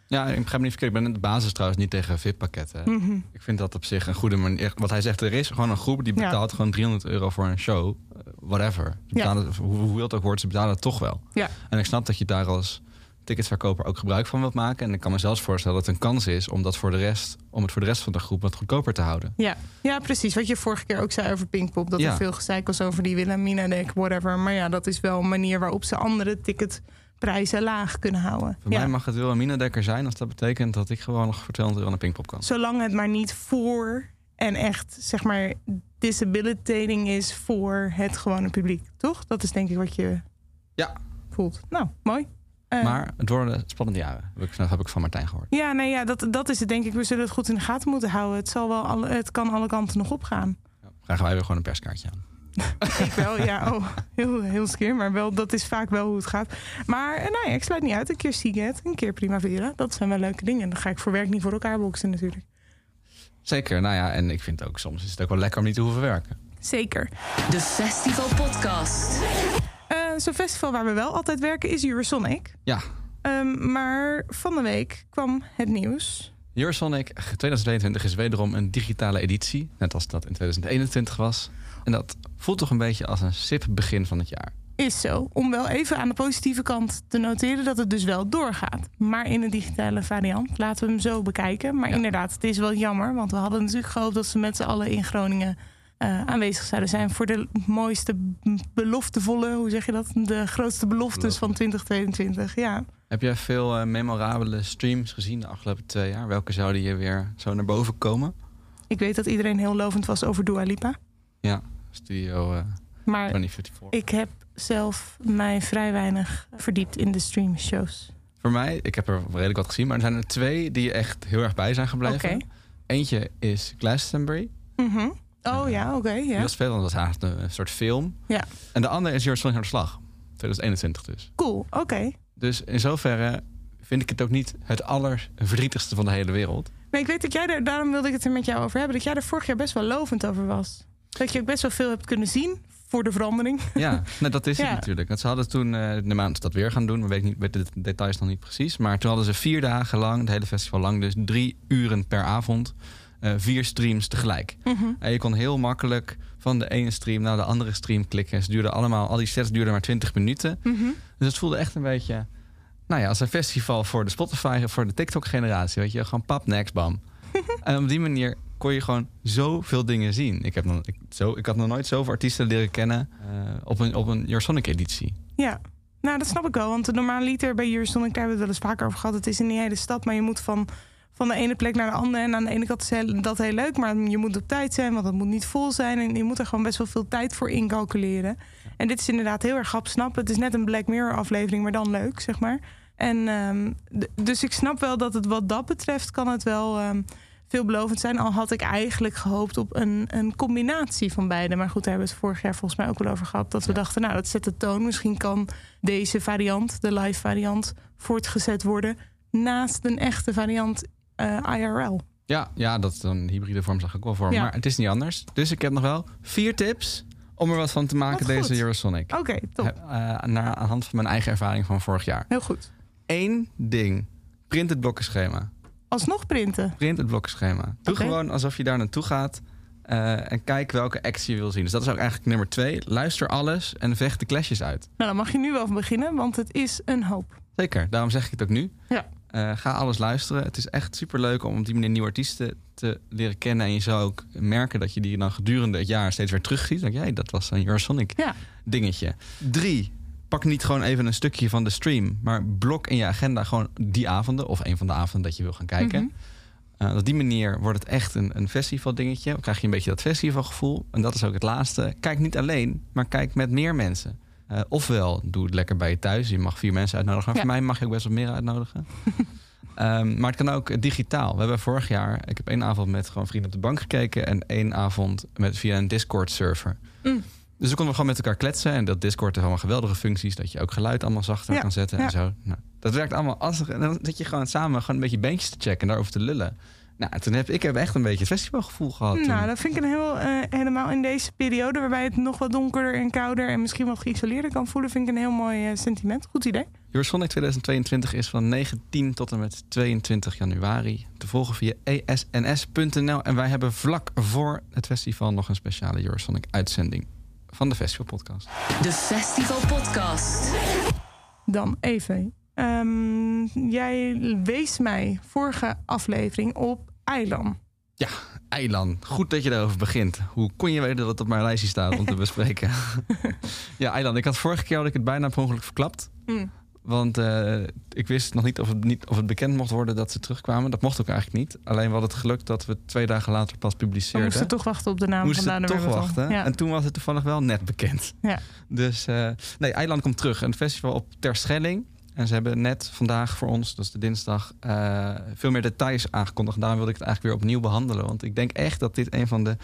Ja, ik begrijp me niet verkeerd. Ik ben in de basis trouwens niet tegen VIP-pakketten. Mhm. Ik vind dat op zich een goede manier. Wat hij zegt, er is gewoon een groep die Ja. betaalt gewoon 300 euro voor een show. Eh, Whatever. Ze Ja. betalen, hoe, hoe het ook wordt, ze betalen het toch wel. Ja. En ik snap dat je daar als ticketsverkoper ook gebruik van wilt maken. En ik kan me zelfs voorstellen dat het een kans is om, dat voor de rest, om het voor de rest van de groep wat goedkoper te houden. Ja. ja, precies. Wat je vorige keer ook zei over Pinkpop. Dat Ja. er veel gezeik was over die Wilhelmina-deck, whatever. Maar ja, dat is wel een manier waarop ze andere ticketprijzen laag kunnen houden. Voor ja. mij mag het wel een zijn als dat betekent dat ik gewoon nog voor 200 euro naar Pinkpop kan. Zolang het maar niet voor en echt, zeg maar, disabilitating is voor het gewone publiek. Toch? Dat is denk ik wat je Ja. voelt. Nou, mooi. Eh, Maar het worden spannende jaren. Dat heb ik van Martijn gehoord. Ja, nee, ja dat, dat is het denk ik. We zullen het goed in de gaten moeten houden. Het, zal wel alle, het kan alle kanten nog opgaan. Ja, krijgen wij weer gewoon een perskaartje aan. (laughs) Ik wel, ja. Oh, heel, heel skeer. Maar wel, dat is vaak wel hoe het gaat. Maar eh, nou ja, ik sluit niet uit. Een keer Seagate, een keer Primavera. Dat zijn wel leuke dingen. Dan ga ik voor werk niet voor elkaar boksen natuurlijk. Zeker, nou ja, en ik vind ook soms is het ook wel lekker om niet te hoeven werken. Zeker. De Festival Podcast. Zo'n festival waar we wel altijd werken is Eurosonic. Ja, Ehm, maar van de week kwam het nieuws. Eurosonic 2022 is wederom een digitale editie. Net als dat in 2021 was. En dat voelt toch een beetje als een sip begin van het jaar. Is zo. Om wel even aan de positieve kant te noteren dat het dus wel doorgaat. Maar in een digitale variant. Laten we hem zo bekijken. Maar Ja. inderdaad, het is wel jammer. Want we hadden natuurlijk gehoopt dat ze met z'n allen in Groningen eh, aanwezig zouden zijn. Voor de mooiste, beloftevolle, hoe zeg je dat? De grootste beloftes van 2022. Ja. Heb jij veel eh, memorabele streams gezien de afgelopen twee jaar? Welke zouden je weer zo naar boven komen? Ik weet dat iedereen heel lovend was over Dua Lipa. Ja, Studio eh Maar 2054. ik heb zelf mij vrij weinig verdiept in de streamshows. Voor mij, ik heb er redelijk wat gezien, maar er zijn er twee die echt heel erg bij zijn gebleven. Eentje is Glastonbury. Mhm. Oh ja, oké. Ja. veel, want dat was haast een soort film. Ja. En de andere is naar de slag. 2021 dus. Cool, oké. Dus in zoverre vind ik het ook niet het allerverdrietigste van de hele wereld. Nee, ik weet dat jij er, daarom wilde ik het er met jou over hebben, dat jij er vorig jaar best wel lovend over was. Dat je ook best wel veel hebt kunnen zien voor de verandering. (laughs) Ja, nee, dat is Ja. het natuurlijk. Want ze hadden toen eh, de maand dat weer gaan doen. We weten niet, weet de details nog niet precies. Maar toen hadden ze vier dagen lang, het hele festival lang, dus drie uren per avond. Eh, vier streams tegelijk. Mhm. En je kon heel makkelijk van de ene stream naar de andere stream klikken. Ze duurden allemaal, al die sets duurden maar 20 minuten. Mhm. Dus het voelde echt een beetje, nou ja, als een festival voor de Spotify, voor de TikTok-generatie. Weet je, gewoon pap, next, bam. (laughs) en op die manier kon je gewoon zoveel dingen zien. Ik, heb nog, ik, zo, ik had nog nooit zoveel artiesten leren kennen eh, op een, op een Your Sonic-editie. Ja, nou dat snap ik wel. Want de normale liter bij Eurosonic, daar hebben we het wel eens vaker over gehad. Het is in die hele stad, maar je moet van, van de ene plek naar de andere. En aan de ene kant is dat heel leuk, maar je moet op tijd zijn, want het moet niet vol zijn. En je moet er gewoon best wel veel tijd voor incalculeren. En dit is inderdaad heel erg grap snappen. Het is net een Black Mirror aflevering, maar dan leuk, zeg maar. En ehm, dus ik snap wel dat het wat dat betreft kan het wel ehm, veelbelovend zijn. Al had ik eigenlijk gehoopt op een, een combinatie van beide. Maar goed, daar hebben we het vorig jaar volgens mij ook wel over gehad. Dat we dachten, nou, dat zet de toon. Misschien kan deze variant, de live variant, voortgezet worden naast een echte variant eh, IRL. Ja, ja, dat is een hybride vorm zag ik wel voor. Ja. Maar het is niet anders. Dus ik heb nog wel vier tips om er wat van te maken Wat deze goed. Eurosonic. Oké, top. Heb, eh, naar, aan de hand van mijn eigen ervaring van vorig jaar. Heel goed. Eén ding. Print het blokkenschema. Alsnog printen. Print het blokkenschema. Doe gewoon alsof je daar naartoe gaat. eh, en kijk welke actie je wil zien. Dus dat is ook eigenlijk nummer twee. Luister alles en vecht de clashes uit. Nou, dan mag je nu wel beginnen, want het is een hoop. Zeker, daarom zeg ik het ook nu. Ja. Eh, ga alles luisteren. Het is echt superleuk om op die manier nieuwe artiesten te leren kennen. En je zou ook merken dat je die dan gedurende het jaar steeds weer terugziet. Dan denk hey, dat was een Eurosonic Ja. dingetje. Drie, pak niet gewoon even een stukje van de stream. Maar blok in je agenda gewoon die avonden. Of een van de avonden dat je wil gaan kijken. Eh, op die manier wordt het echt een, een festival dingetje. Dan krijg je een beetje dat festivalgevoel. En dat is ook het laatste. Kijk niet alleen, maar kijk met meer mensen. Eh, ofwel, doe het lekker bij je thuis. Je mag vier mensen uitnodigen. Maar Ja. voor mij mag je ook best wel meer uitnodigen. (laughs) Ehm, maar het kan ook digitaal. We hebben vorig jaar... Ik heb één avond met gewoon vrienden op de bank gekeken... en één avond met, via een Discord-server. Mm. Dus dan konden we gewoon met elkaar kletsen. En dat Discord heeft allemaal geweldige functies. Dat je ook geluid allemaal zachter Ja, kan zetten ja. en zo. Nou, dat werkt allemaal. Als, en dan zit je gewoon samen gewoon een beetje beentjes te checken en daarover te lullen. Nou, toen heb ik heb echt een beetje het festivalgevoel gehad. toen. Nou, dat vind ik een heel, eh, helemaal in deze periode... waarbij het nog wat donkerder en kouder... en misschien wat geïsoleerder kan voelen... vind ik een heel mooi eh, sentiment. Goed idee. Eurosonic 2022 is van 19 tot en met 22 januari te volgen via esns.nl. En wij hebben vlak voor het festival nog een speciale Eurosonic uitzending van de Festival Podcast. De Festival Podcast. Dan even. Ehm, jij wees mij vorige aflevering op Eiland. Ja, Eiland. Goed dat je daarover begint. Hoe kon je weten dat het op mijn lijstje staat om te (laughs) bespreken? ja, Eiland. Ik had vorige keer had ik het bijna per ongeluk verklapt. Mm. Want eh, ik wist nog niet of, het niet of het bekend mocht worden dat ze terugkwamen. Dat mocht ook eigenlijk niet. Alleen we hadden het geluk dat we twee dagen later pas We publiceerden. moesten toch wachten op de naam moesten van de toch wachten. Ja. En toen was het toevallig wel net bekend. Ja. Dus eh, nee, Eiland komt terug. Een festival op Terschelling. En ze hebben net vandaag voor ons, dat is de dinsdag, eh, veel meer details aangekondigd. Daarom wilde ik het eigenlijk weer opnieuw behandelen. Want ik denk echt dat dit een van de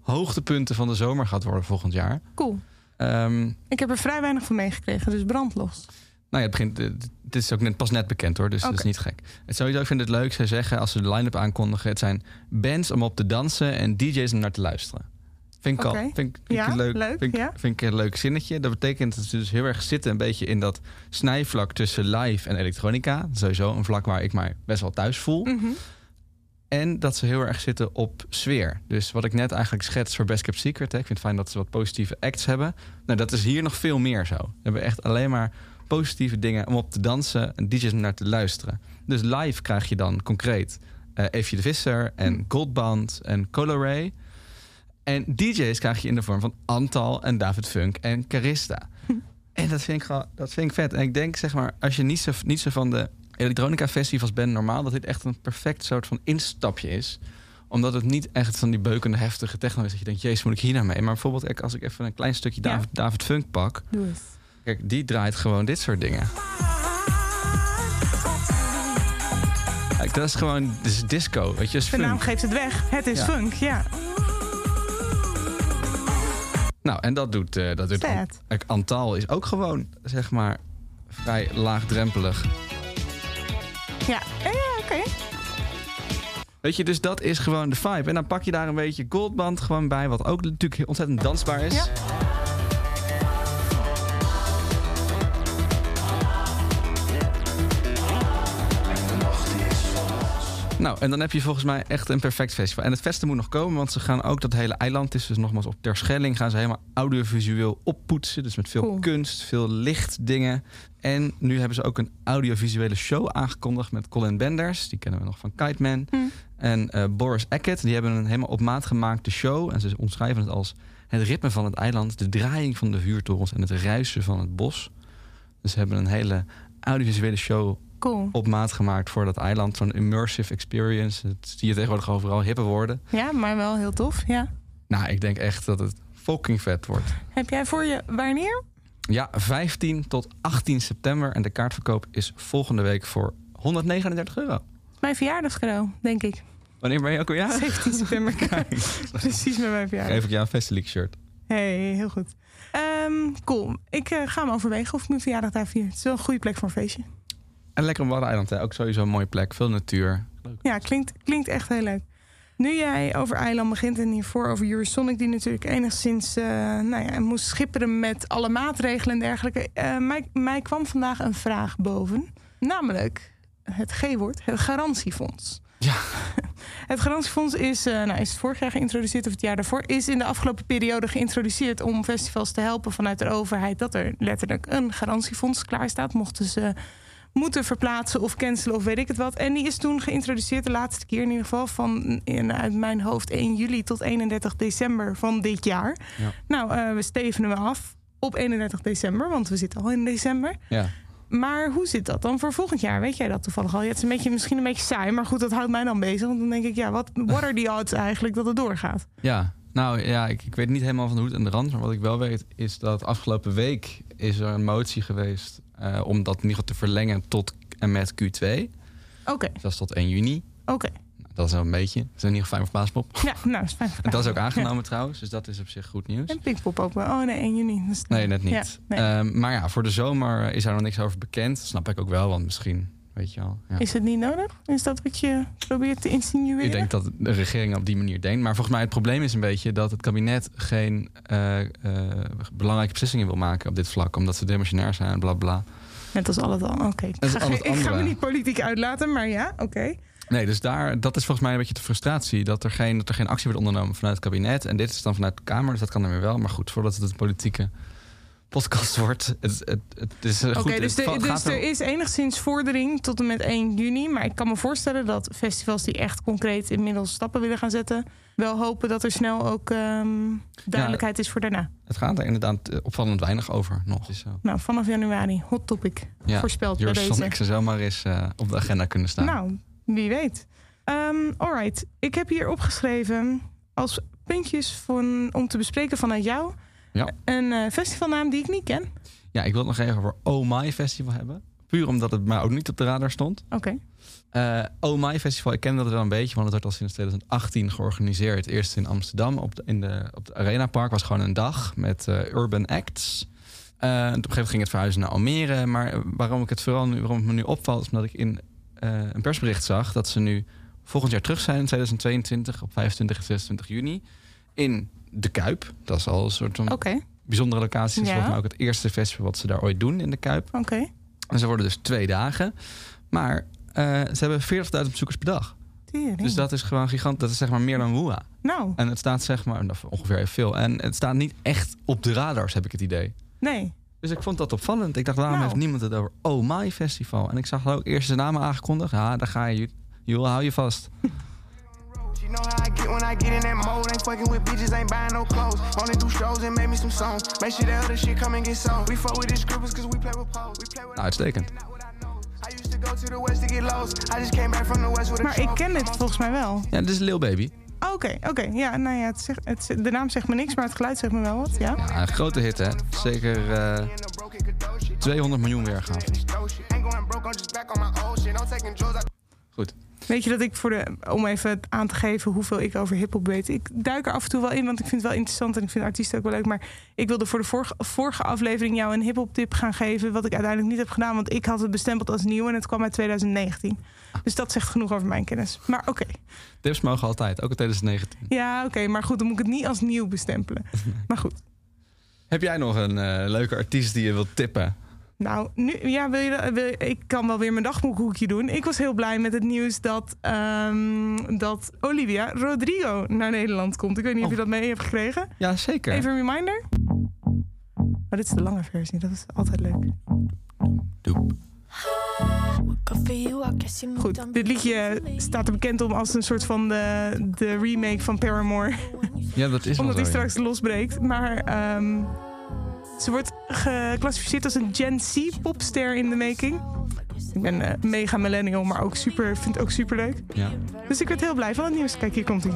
hoogtepunten van de zomer gaat worden volgend jaar. Cool. Ehm, Ik heb er vrij weinig van meegekregen, dus brandlos. nou ja, het begint. Dit is ook net, pas net bekend hoor, dus dat is niet gek. Het sowieso, ik vind het leuk, ze zeggen als ze de line-up aankondigen: het zijn bands om op te dansen en DJ's om naar te luisteren. Vind ik Oké. al. Vind, Ja, ik leuk, leuk, vind, ik- ja. vind ik een leuk zinnetje. Dat betekent dat ze dus heel erg zitten een beetje in dat snijvlak tussen live en elektronica. Sowieso een vlak waar ik mij best wel thuis voel. Mhm. En dat ze heel erg zitten op sfeer. Dus wat ik net eigenlijk schets voor Best Kept Secret. Hè, ik vind het fijn dat ze wat positieve acts hebben. Nou, dat is hier nog veel meer zo. We hebben echt alleen maar positieve dingen om op te dansen en DJ's naar te luisteren. Dus live krijg je dan concreet Eefje de Visser en Goldband en Coloray. En DJ's krijg je in de vorm van Antal en David Funk en Carista. (laughs) En dat vind ik gewoon, dat vind ik vet. En ik denk, zeg maar, als je niet zo, niet zo van de elektronica festivals bent normaal, dat dit echt een perfect soort van instapje is. Omdat het niet echt van die beukende, heftige techno is. Dat je denkt, jezus, moet ik hier nou mee? Maar bijvoorbeeld, als ik even een klein stukje Ja. David, Funk pak. Doe. Kijk, die draait gewoon dit soort dingen. Kijk, dat is gewoon dat is disco, weet je, is De naam geeft het weg. Het is Ja. funk, ja. Nou, en dat doet, eh dat doet Vet. Kijk, Antal is ook gewoon, zeg maar, vrij laagdrempelig. Ja, ja, ja, oké. Weet je, dus dat is gewoon de vibe. En dan pak je daar een beetje goldband gewoon bij, wat ook natuurlijk ontzettend dansbaar is. Ja. Nou, en dan heb je volgens mij echt een perfect festival. En het festival moet nog komen, want ze gaan ook dat hele eiland, is dus nogmaals op Terschelling, gaan ze helemaal audiovisueel oppoetsen. Dus met veel Cool. kunst, veel lichtdingen. En nu hebben ze ook een audiovisuele show aangekondigd met Colin Benders. Die kennen we nog van Kite Man. Hm. En eh, Boris Eckert. Die hebben een helemaal op maat gemaakte show. En ze omschrijven het als het ritme van het eiland, de draaiing van de vuurtorens en het ruisen van het bos. Dus ze hebben een hele audiovisuele show Cool. op maat gemaakt voor dat eiland. Zo'n immersive experience. Dat zie je tegenwoordig overal hippe worden. Ja, maar wel heel tof, ja. Nou, ik denk echt dat het fucking vet wordt. Heb jij voor je wanneer? Ja, 15 tot 18 september. En de kaartverkoop is volgende week voor 139 euro. Mijn verjaardagscadeau, denk ik. Wanneer ben je ook alweer? 17 september. (laughs) Precies met mijn verjaardag. Geef ik jou een Festileak shirt. Hey, heel goed. Ehm, cool. Ik eh, ga me overwegen of ik mijn verjaardag daar vier. Het is wel een goede plek voor een feestje. En lekker op Waddeneiland, hè? ook sowieso een mooie plek. Veel natuur. Leuk. Ja, klinkt, klinkt echt heel leuk. Nu jij over eiland begint en hiervoor over Eurosonic... die natuurlijk enigszins eh, nou ja, moest schipperen met alle maatregelen en dergelijke... eh, mij, mij kwam vandaag een vraag boven. Namelijk het G-woord, het garantiefonds. Ja. (laughs) Het garantiefonds is, eh, nou, is het vorig jaar geïntroduceerd of het jaar daarvoor... is in de afgelopen periode geïntroduceerd om festivals te helpen vanuit de overheid... dat er letterlijk een garantiefonds klaar staat. Mochten ze moeten verplaatsen of cancelen of weet ik het wat. En die is toen geïntroduceerd de laatste keer in ieder geval... van in, uit mijn hoofd 1 juli tot 31 december van dit jaar. Ja. Nou, eh, we stevenen we af op 31 december, want we zitten al in december. Ja. Maar hoe zit dat dan voor volgend jaar? Weet jij dat toevallig al? Ja, het is een beetje, misschien een beetje saai, maar goed, dat houdt mij dan bezig. Want dan denk ik, ja, wat what are the odds eigenlijk dat het doorgaat? Ja, nou ja, ik, ik weet niet helemaal van de hoed en de rand. Maar wat ik wel weet is dat afgelopen week is er een motie geweest... eh, om dat in ieder geval te verlengen tot en met Q2. Oké, Dus dat is tot 1 juni. oké. Nou, dat is wel een beetje. Dat is in ieder geval fijn voor Paaspop. Ja, nou, is fijn. En dat is ook aangenomen trouwens. Dus dat is op zich goed nieuws. En Pinkpop ook wel. Oh nee, 1 juni. Dat Nee, net niet. Ja, nee. Ehm, maar ja, voor de zomer is daar nog niks over bekend. Dat snap ik ook wel, want misschien weet je wel. Ja. Is het niet nodig? Is dat wat je probeert te insinueren? Ik denk dat de regering op die manier denkt. Maar volgens mij het probleem is een beetje dat het kabinet geen eh, eh, belangrijke beslissingen wil maken op dit vlak. Omdat ze demissionair zijn en bla bla. Net als al het al. Oké. Ik, ga ik me niet politiek uitlaten, maar ja, oké. Nee, dus daar, dat is volgens mij een beetje de frustratie. Dat er, geen, dat er geen actie wordt ondernomen vanuit het kabinet. En dit is dan vanuit de Kamer, dus dat kan er weer wel. Maar goed, voordat het een politieke podcast wordt. Het, het, het is eh, Oké, goed. dus, de- dus er is enigszins vordering tot en met 1 juni. Maar ik kan me voorstellen dat festivals die echt concreet inmiddels stappen willen gaan zetten... wel hopen dat er snel ook ehm, duidelijkheid is voor daarna. Het gaat er inderdaad eh, opvallend weinig over nog. Is zo. Nou, vanaf januari, hot topic. Ja, Voorspeld bij Eurosonic deze. zou zomaar eens eh, op de agenda kunnen staan. Nou, wie weet. Ehm alright, ik heb hier opgeschreven als puntjes van, om te bespreken vanuit jou... Ja. een eh, festivalnaam die ik niet ken. Ja, ik wil het nog even over Oh My Festival hebben. Puur omdat het maar ook niet op de radar stond. Oké. Eh oh My Festival, ik ken dat wel een beetje, want het werd al sinds 2018 georganiseerd. Eerst in Amsterdam op de, in de, op de Arena Park was gewoon een dag met eh, urban acts. En op een gegeven moment ging het verhuizen naar Almere. Maar waarom ik het vooral nu, waarom het me nu opvalt, is omdat ik in een persbericht zag dat ze nu volgend jaar terug zijn in 2022 op 25 en 26 juni in de Kuip. Dat is al een soort van bijzondere locatie. Het is Ja. volgens mij ook het eerste festival wat ze daar ooit doen in de Kuip. oké. En ze worden dus twee dagen. Maar eh, ze hebben 40.000 bezoekers per dag. Dus dat is gewoon gigant. Dat is zeg maar meer dan Woeha. Nou, En het staat zeg maar nou, ongeveer even veel. En het staat niet echt op de radars, heb ik het idee. nee. Dus ik vond dat opvallend. Ik dacht, waarom Nou. heeft niemand het over Oh My Festival? En ik zag ook eerst de namen aangekondigd. Ja, daar ga je. Joel, hou je vast. (laughs) Know how I get when I get in that mode. Ain't fucking with bitches, ain't buying no clothes. Only do shows and make me some songs. Make sure that other shit come and get sold. We fuck with these scribbles cause we play with pose. We play with uitstekend. Maar ik ken dit volgens mij wel. Ja, dit is Lil Baby. Oh, Oké, oké. Ja, nou ja, het zegt, het, de naam zegt me niks, maar het geluid zegt me wel wat. Ja. Ja, een grote hit, hè? Zeker eh, do shit. 200 miljoen weergaven. Goed. Weet je dat ik voor de, om even aan te geven hoeveel ik over hip-hop weet. Ik duik er af en toe wel in, want ik vind het wel interessant en ik vind artiesten ook wel leuk. Maar ik wilde voor de vorige, vorige aflevering jou een hip-hop tip gaan geven. Wat ik uiteindelijk niet heb gedaan, want ik had het bestempeld als nieuw en het kwam uit 2019. Dus dat zegt genoeg over mijn kennis. Maar oké. Tips mogen altijd, ook in 2019. Ja, oké. maar goed, dan moet ik het niet als nieuw bestempelen. (laughs) Maar goed. Heb jij nog een eh, leuke artiest die je wilt tippen? Nou, nu, ja, wil je, wil je- ik kan wel weer mijn dagboekhoekje doen. Ik was heel blij met het nieuws dat, ehm, dat Olivia Rodrigo naar Nederland komt. Ik weet niet of je Oh. dat mee hebt gekregen. Ja, zeker. Even een reminder. Oh, dit is de lange versie. Dat is altijd leuk. Doep. Goed, dit liedje staat er bekend om als een soort van de, de remake van Paramore. Ja, dat is (laughs) Omdat hij straks losbreekt. Maar ehm, ze wordt geclassificeerd als een Gen Z popster in de making. Ik ben eh, mega millennial, maar ook super, vind het ook super leuk. Ja. Dus ik werd heel blij van het nieuws. Kijk, hier komt hij.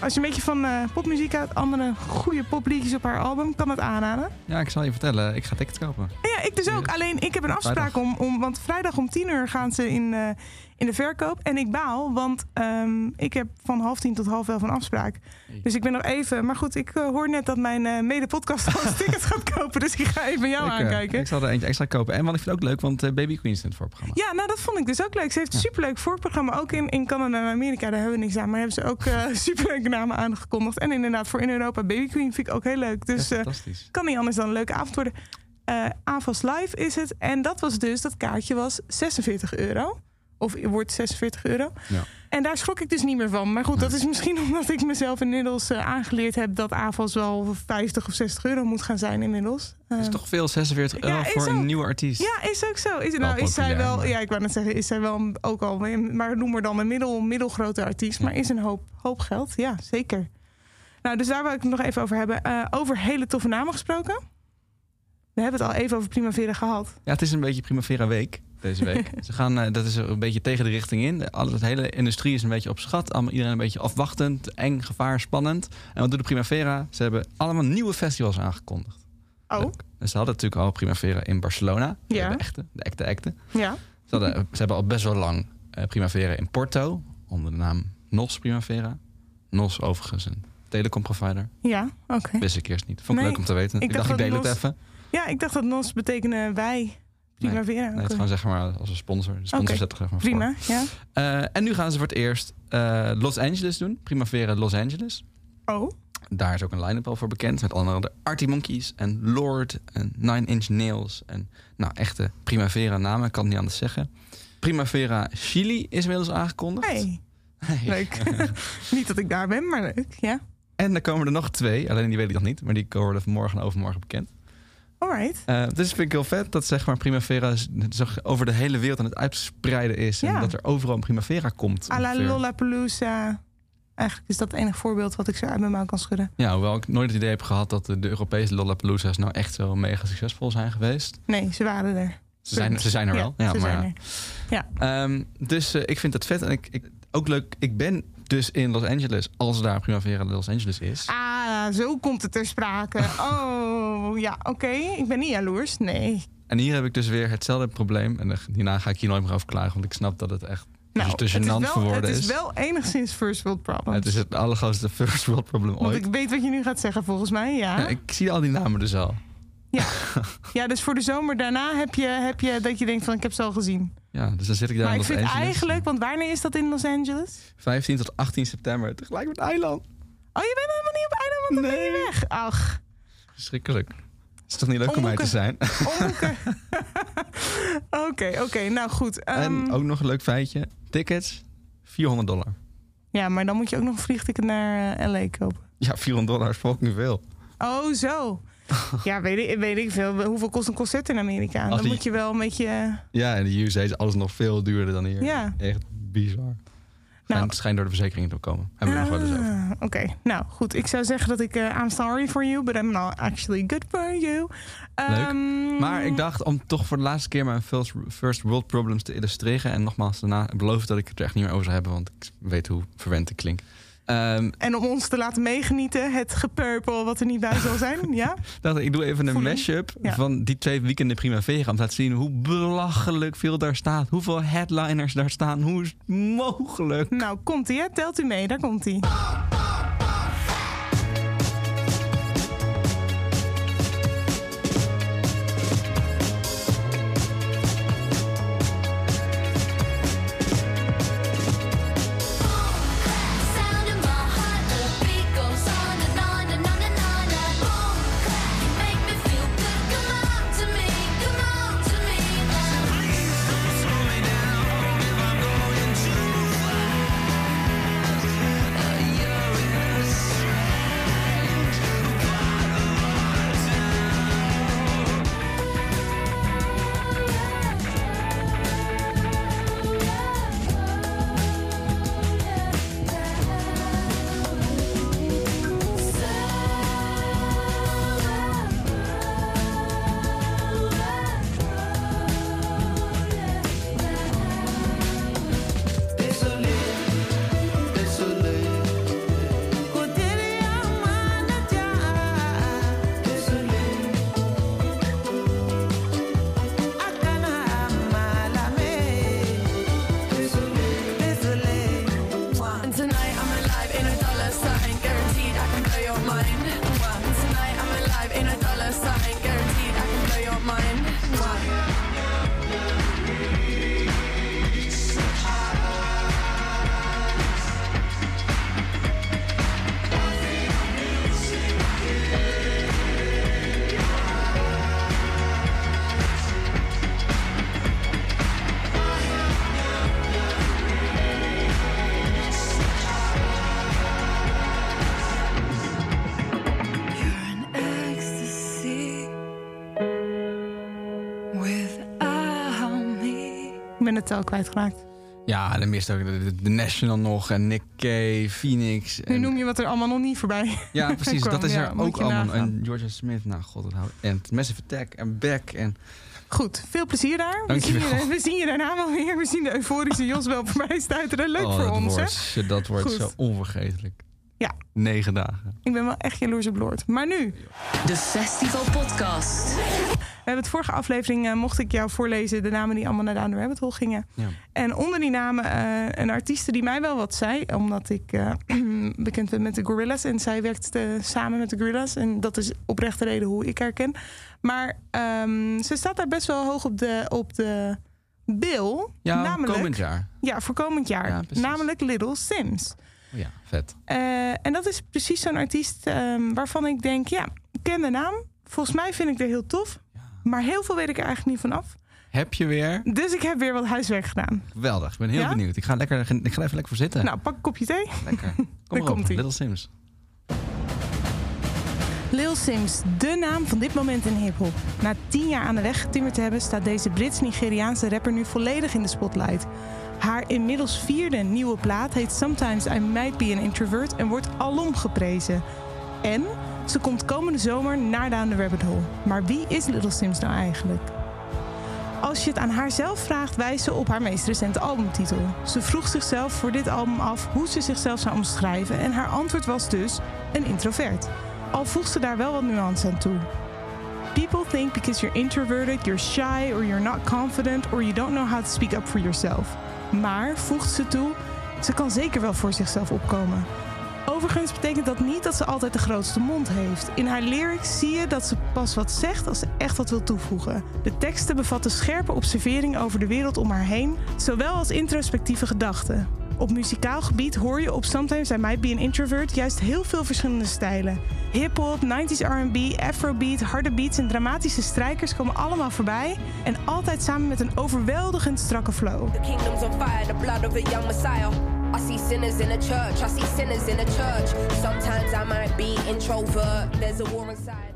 Als je een beetje van eh, popmuziek houdt, andere goede popliedjes op haar album, kan het aanraden. ja, ik zal je vertellen. Ik ga tickets kopen. Ja, ik dus ook. Alleen ik heb een afspraak om, om. Want vrijdag om 10 uur gaan ze in, eh, in de verkoop. En ik baal, want ehm, ik heb van half tien tot half elf een afspraak. Dus ik ben nog even. Maar goed, ik eh, hoor net dat mijn eh mede-podcast al tickets gaat kopen. Dus ik ga even jou aankijken. ik zal er eentje extra kopen. En wat ik vind ook leuk, want Baby Queen is in het voorprogramma. Ja, nou dat vond ik dus ook leuk. Ze heeft een superleuk voorprogramma. Ook in, in Canada en Amerika, daar hebben we niks aan. Maar hebben ze ook (laughs) superleuke namen aangekondigd. En inderdaad, voor in Europa Baby Queen vind ik ook heel leuk. Dus kan niet anders dan een leuke avond worden. AVAS Live is het. En dat was dus, dat kaartje was 46 euro. Of wordt 46 euro. Ja. En daar schrok ik dus niet meer van. Maar goed, dat is misschien (laughs) omdat ik mezelf inmiddels eh, aangeleerd heb... dat AVAS wel 50 of 60 euro moet gaan zijn inmiddels. Het is Eh, toch veel 46 euro Ja, voor ook. een nieuwe artiest. ja, is ook zo. Is, nou, is zij wel, maar- ja, ik wou net zeggen, is zij wel ook al, maar noem maar dan een middel, middelgrote artiest, maar is een hoop, hoop geld. Ja, zeker. Nou, dus daar wil ik het nog even over hebben. Over hele toffe namen gesproken. We hebben het al even over Primavera gehad. Ja, het is een beetje Primavera Week deze week. (laughs) Ze gaan, eh, dat is een beetje tegen de richting in. De, alle, de hele industrie is een beetje op schat. Allemaal, iedereen een beetje afwachtend, eng, gevaar, spannend. En wat doet de Primavera? Ze hebben allemaal nieuwe festivals aangekondigd. Oh. En ze hadden natuurlijk al Primavera in Barcelona. Ja. De echte, de echte, echte. ja. Ze, hadden, ze hebben al best wel lang eh, Primavera in Porto. Onder de naam NOS Primavera. NOS overigens een telecomprovider. Ja, oké. Wist ik eerst niet. Vond ik Nee, leuk om te weten. ik Ik, dacht ik deel het even. Ja, ik dacht dat NOS betekende wij. Primavera. Nee, het Oké. is gewoon zeg maar als een sponsor. De sponsor Oké. zet er zeg maar voor. Prima, ja. Eh, en nu gaan ze voor het eerst eh, Los Angeles doen. Primavera Los Angeles. Oh, Daar is ook een line-up al voor bekend. Met onder andere Artie Monkeys en Lord en Nine Inch Nails. En nou, echte Primavera namen, ik kan het niet anders zeggen. Primavera Chili is inmiddels aangekondigd. hey. Hey. Leuk. (laughs) niet dat ik daar ben, maar leuk. Ja. En dan komen er nog twee. Alleen die weet ik nog niet. Maar die worden morgen en overmorgen bekend. Alright. Eh, dus vind ik heel vet dat zeg maar Primavera over de hele wereld aan het uitspreiden is. Ja. En dat er overal een Primavera komt. A la. Lollapalooza. Eigenlijk is dat het enige voorbeeld wat ik zo uit mijn mouw kan schudden. Ja, hoewel ik nooit het idee heb gehad dat de, Europese Lollapalooza's nou echt zo mega succesvol zijn geweest. Nee, ze waren er. Ze zijn, ze zijn er wel. Ja, ze maar zijn ja. Ehm, dus eh, ik vind het vet. En ik, ik, ook leuk, ik ben dus in Los Angeles als daar Primavera Los Angeles is. Ah, zo komt het ter sprake. (laughs) Oh, ja, oké. Ik ben niet jaloers. Nee. En hier heb ik dus weer hetzelfde probleem. En er- hierna ga ik hier nooit meer over klagen, want ik snap dat het echt Nou, te het is, wel, voor woorden het is wel enigszins first world problems. Het is het allergrootste first world problem Want ooit. ik weet wat je nu gaat zeggen, volgens mij. Ja. Ja, ik zie al die namen dus al. Ja, dus voor de zomer daarna heb je, heb je dat je denkt van ik heb ze al gezien. Ja, dus dan zit ik daar maar in ik Los vind Angeles. eigenlijk, want wanneer is dat in Los Angeles? 15 tot 18 september, tegelijk met eiland. Oh, je bent helemaal niet op eiland, want dan ben je weg. Ach, Verschrikkelijk. Is toch niet leuk om mij te zijn? (laughs) Oké, oké, nou goed. Ehm, En ook nog een leuk feitje. Tickets, 400 dollar. Ja, maar dan moet je ook nog een vliegticket naar eh, LA kopen. Ja, 400 dollar is fucking veel. Oh, zo. (laughs) Ja, weet ik, weet ik veel. Hoeveel kost een concert in Amerika? Dan die- moet je wel een beetje... Ja, in de USA is alles nog veel duurder dan hier. Ja. Echt bizar. Nou. Het schijnt door de verzekering te komen. Hebben we nog wel eens over. Ah, Oké, nou goed. Ik zou zeggen dat ik... eh I'm sorry for you, but I'm not actually good for you. Ehm, Maar ik dacht om toch voor de laatste keer mijn first, first world problems te illustreren. En nogmaals, daarna ik beloof dat ik het er echt niet meer over zou hebben. Want ik weet hoe verwend ik klink. Ehm, En om ons te laten meegenieten, het gepurpel wat er niet bij zal zijn. (laughs) Ja? dacht ik, ik doe even een mashup Ja. van die twee weekenden Primavera. Om te laten zien hoe belachelijk veel daar staat. Hoeveel headliners daar staan. Hoe is het mogelijk? Nou, komt ie, hè? Telt u mee, daar komt het tel kwijtgeraakt. Ja, dan mist ook de, National nog. En Nick Cave, Phoenix. Nu En, noem je wat er allemaal nog niet voorbij. ja, (laughs) precies. Dat is Ja, er ook allemaal. En Georgia Smith. Nou, god. Het houdt. En Massive Attack. En Beck. En Goed, veel plezier daar. We zien, je, we zien je daarna wel weer. We zien de euforische Jos wel voorbij stuiteren. Leuk oh, voor dat ons, hè? wordt, shit, dat wordt Goed. zo onvergetelijk. Ja. Negen dagen. Ik ben wel echt jaloers op Lord. Maar nu, De Festival Podcast. we hebben het vorige aflevering, eh, mocht ik jou voorlezen, de namen die allemaal naar Down the Rabbit Hole gingen. Ja. En onder die namen eh, een artieste die mij wel wat zei, omdat ik eh, (clears throat) bekend ben met de Gorillas. En zij werkt eh, samen met de Gorillas. En dat is oprecht de reden hoe ik haar ken. Maar ehm, ze staat daar best wel hoog op de, op de bill. Ja, namelijk, komend jaar. Ja, voor komend jaar. Ja, namelijk Little Sims. Ja, vet. Eh, en dat is precies zo'n artiest ehm, waarvan ik denk, ja, ik ken de naam. Volgens mij vind ik er heel tof. Maar heel veel weet ik er eigenlijk niet van af. Heb je weer? Dus ik heb weer wat huiswerk gedaan. Geweldig. Ik ben heel Ja? benieuwd. Ik ga, lekker, ik ga even lekker voor zitten. Nou, pak een kopje thee. Lekker. (laughs) Kom Daar. Little Sims. Lil Sims, de naam van dit moment in hip-hop. Na tien jaar aan de weg getimmerd te hebben, staat deze Brits-Nigeriaanse rapper nu volledig in de spotlight. Haar inmiddels vierde nieuwe plaat heet Sometimes I Might Be an Introvert en wordt alom geprezen. En ze komt komende zomer naar Down the Rabbit Hole. Maar wie is Little Sims nou eigenlijk? Als je het aan haarzelf vraagt, wijst ze op haar meest recente albumtitel. Ze vroeg zichzelf voor dit album af hoe ze zichzelf zou omschrijven en haar antwoord was dus een introvert. Al voegt ze daar wel wat nuance aan toe. People think because you're introverted, you're shy or you're not confident or you don't know how to speak up for yourself. Maar, voegt ze toe, ze kan zeker wel voor zichzelf opkomen. Overigens betekent dat niet dat ze altijd de grootste mond heeft. In haar lyrics zie je dat ze pas wat zegt als ze echt wat wil toevoegen. De teksten bevatten scherpe observering over de wereld om haar heen, zowel als introspectieve gedachten. Op muzikaal gebied hoor je op Sometimes I Might Be an Introvert juist heel veel verschillende stijlen. Hip-hop, 90s RB, afrobeat, harde beats en dramatische strijkers komen allemaal voorbij. En altijd samen met een overweldigend strakke flow. I see sinners in a church, I see sinners in a church. Sometimes I might be introvert, there's a war inside.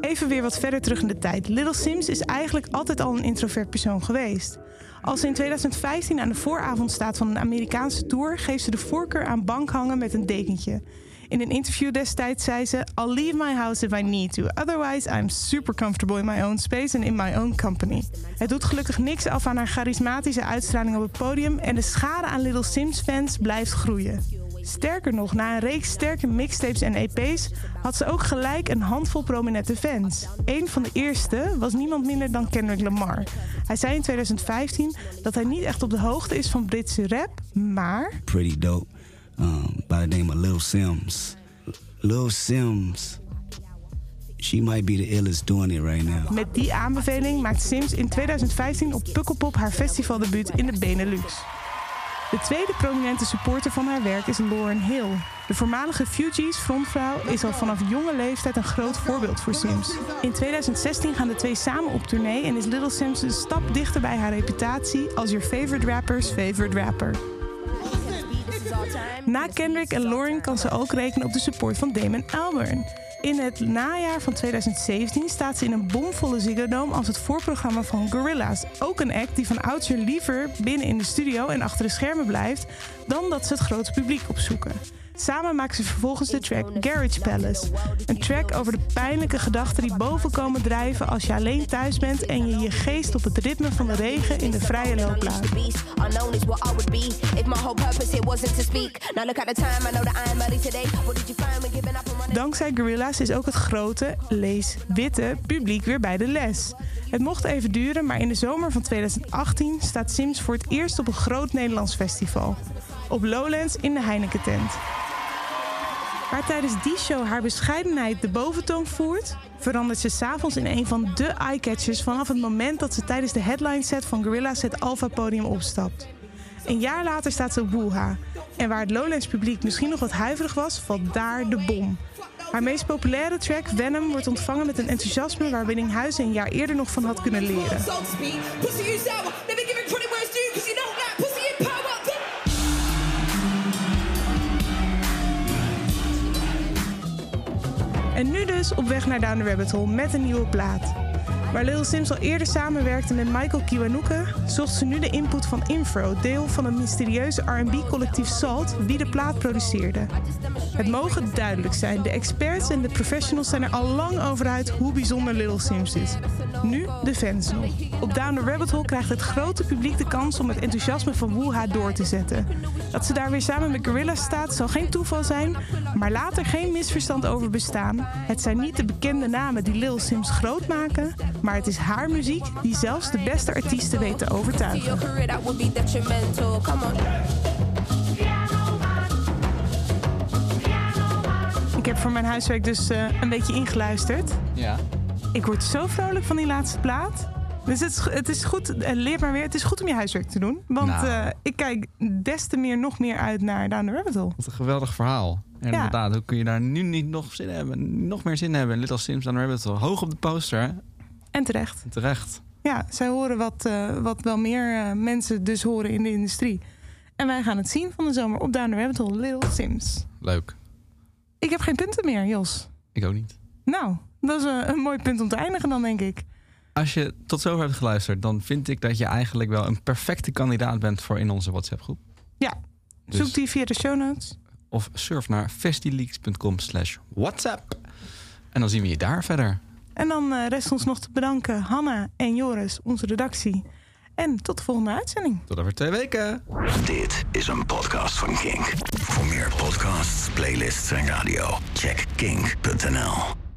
Even weer wat verder terug in de tijd. Little Sims is eigenlijk altijd al een introvert persoon geweest. Als ze in 2015 aan de vooravond staat van een Amerikaanse tour, geeft ze de voorkeur aan bankhangen met een dekentje. In een interview destijds zei ze: I'll leave my house if I need to. Otherwise, I'm super comfortable in my own space and in my own company. Het doet gelukkig niks af aan haar charismatische uitstraling op het podium en de schade aan Little Sims fans blijft groeien. Sterker nog, na een reeks sterke mixtapes en EP's had ze ook gelijk een handvol prominente fans. Een van de eerste was niemand minder dan Kendrick Lamar. Hij zei in 2015 dat hij niet echt op de hoogte is van Britse rap, maar pretty dope um, by the name of Lil Sims. Lil Sims, she might be the illest doing it right now. met die aanbeveling maakt Sims in 2015 op Pukkelpop haar festivaldebuut in de Benelux. De tweede prominente supporter van haar werk is Lauren Hill. De voormalige Fugees frontvrouw is al vanaf jonge leeftijd een groot voorbeeld voor Sims. In 2016 gaan de twee samen op tournee en is Little Sims een stap dichter bij haar reputatie als your favorite rapper's favorite rapper. Na Kendrick en Lauren kan ze ook rekenen op de support van Damon Albarn. In het najaar van 2017 staat ze in een bomvolle Ziggo als het voorprogramma van Gorillaz. Ook een act die van oudsher liever binnen in de studio en achter de schermen blijft... dan dat ze het grote publiek opzoeken. Samen maken ze vervolgens de track Garage Palace. Een track over de pijnlijke gedachten die boven komen drijven als je alleen thuis bent en je je geest op het ritme van de regen in de vrije loop laat. Dankzij Gorillaz is ook het grote, lees witte, publiek weer bij de les. Het mocht even duren, maar in de zomer van 2018 staat Sims voor het eerst op een groot Nederlands festival. Op Lowlands in de Heineken tent. Waar tijdens die show haar bescheidenheid de boventoon voert, verandert ze s'avonds in een van de eyecatchers vanaf het moment dat ze tijdens de headline set van Gorillaz het Alpha podium opstapt. Een jaar later staat ze op Woeha. En waar het Lowlands publiek misschien nog wat huiverig was, valt daar de bom. Haar meest populaire track, Venom, wordt ontvangen met een enthousiasme waar Winninghuizen een jaar eerder nog van had kunnen leren. En nu dus op weg naar Down the Rabbit Hole met een nieuwe plaat. Waar Lil Sims al eerder samenwerkte met Michael Kiwanuka, zocht ze nu de input van Infro, deel van het mysterieuze R&B-collectief Salt, wie de plaat produceerde. Het mogen duidelijk zijn, de experts en de professionals zijn er al lang over uit hoe bijzonder Lil Sims is. Nu de fans nog. Op Down the Rabbit Hole krijgt het grote publiek de kans om het enthousiasme van Woeha door te zetten. Dat ze daar weer samen met Gorilla staat zal geen toeval zijn, maar laat er geen misverstand over bestaan. Het zijn niet de bekende namen die Lil Sims groot maken, maar het is haar muziek die zelfs de beste artiesten weet te overtuigen. Ik heb voor mijn huiswerk dus eh, een beetje ingeluisterd. Ja. Ik word zo vrolijk van die laatste plaat. Dus het is, het is goed, eh, leer maar weer, het is goed om je huiswerk te doen. Want Nou. eh, ik kijk des te meer, nog meer uit naar Down the Rabbit Hole. Wat een geweldig verhaal. En Ja. inderdaad, hoe kun je daar nu niet nog zin in hebben? Nog meer zin in hebben. Little Sims on Rabbit Hole. Hoog op de poster. En terecht. Terecht. Ja, zij horen wat, eh, wat wel meer eh, mensen dus horen in de industrie. En wij gaan het zien van de zomer op Down the Rabbit Hole, Little Sims. Leuk. Ik heb geen punten meer, Jos. Ik ook niet. Nou, dat is een, een mooi punt om te eindigen dan, denk ik. Als je tot zover hebt geluisterd, dan vind ik dat je eigenlijk wel een perfecte kandidaat bent voor in onze WhatsApp groep. Ja, Dus- zoek die via de show notes. Of surf naar festileaks.com slash WhatsApp. En dan zien we je daar verder. En dan eh, rest ons nog te bedanken Hanna en Joris, onze redactie. En tot de volgende uitzending. Tot over twee weken. Dit is een podcast van Kink. Voor meer podcasts, playlists en radio, check kink.nl.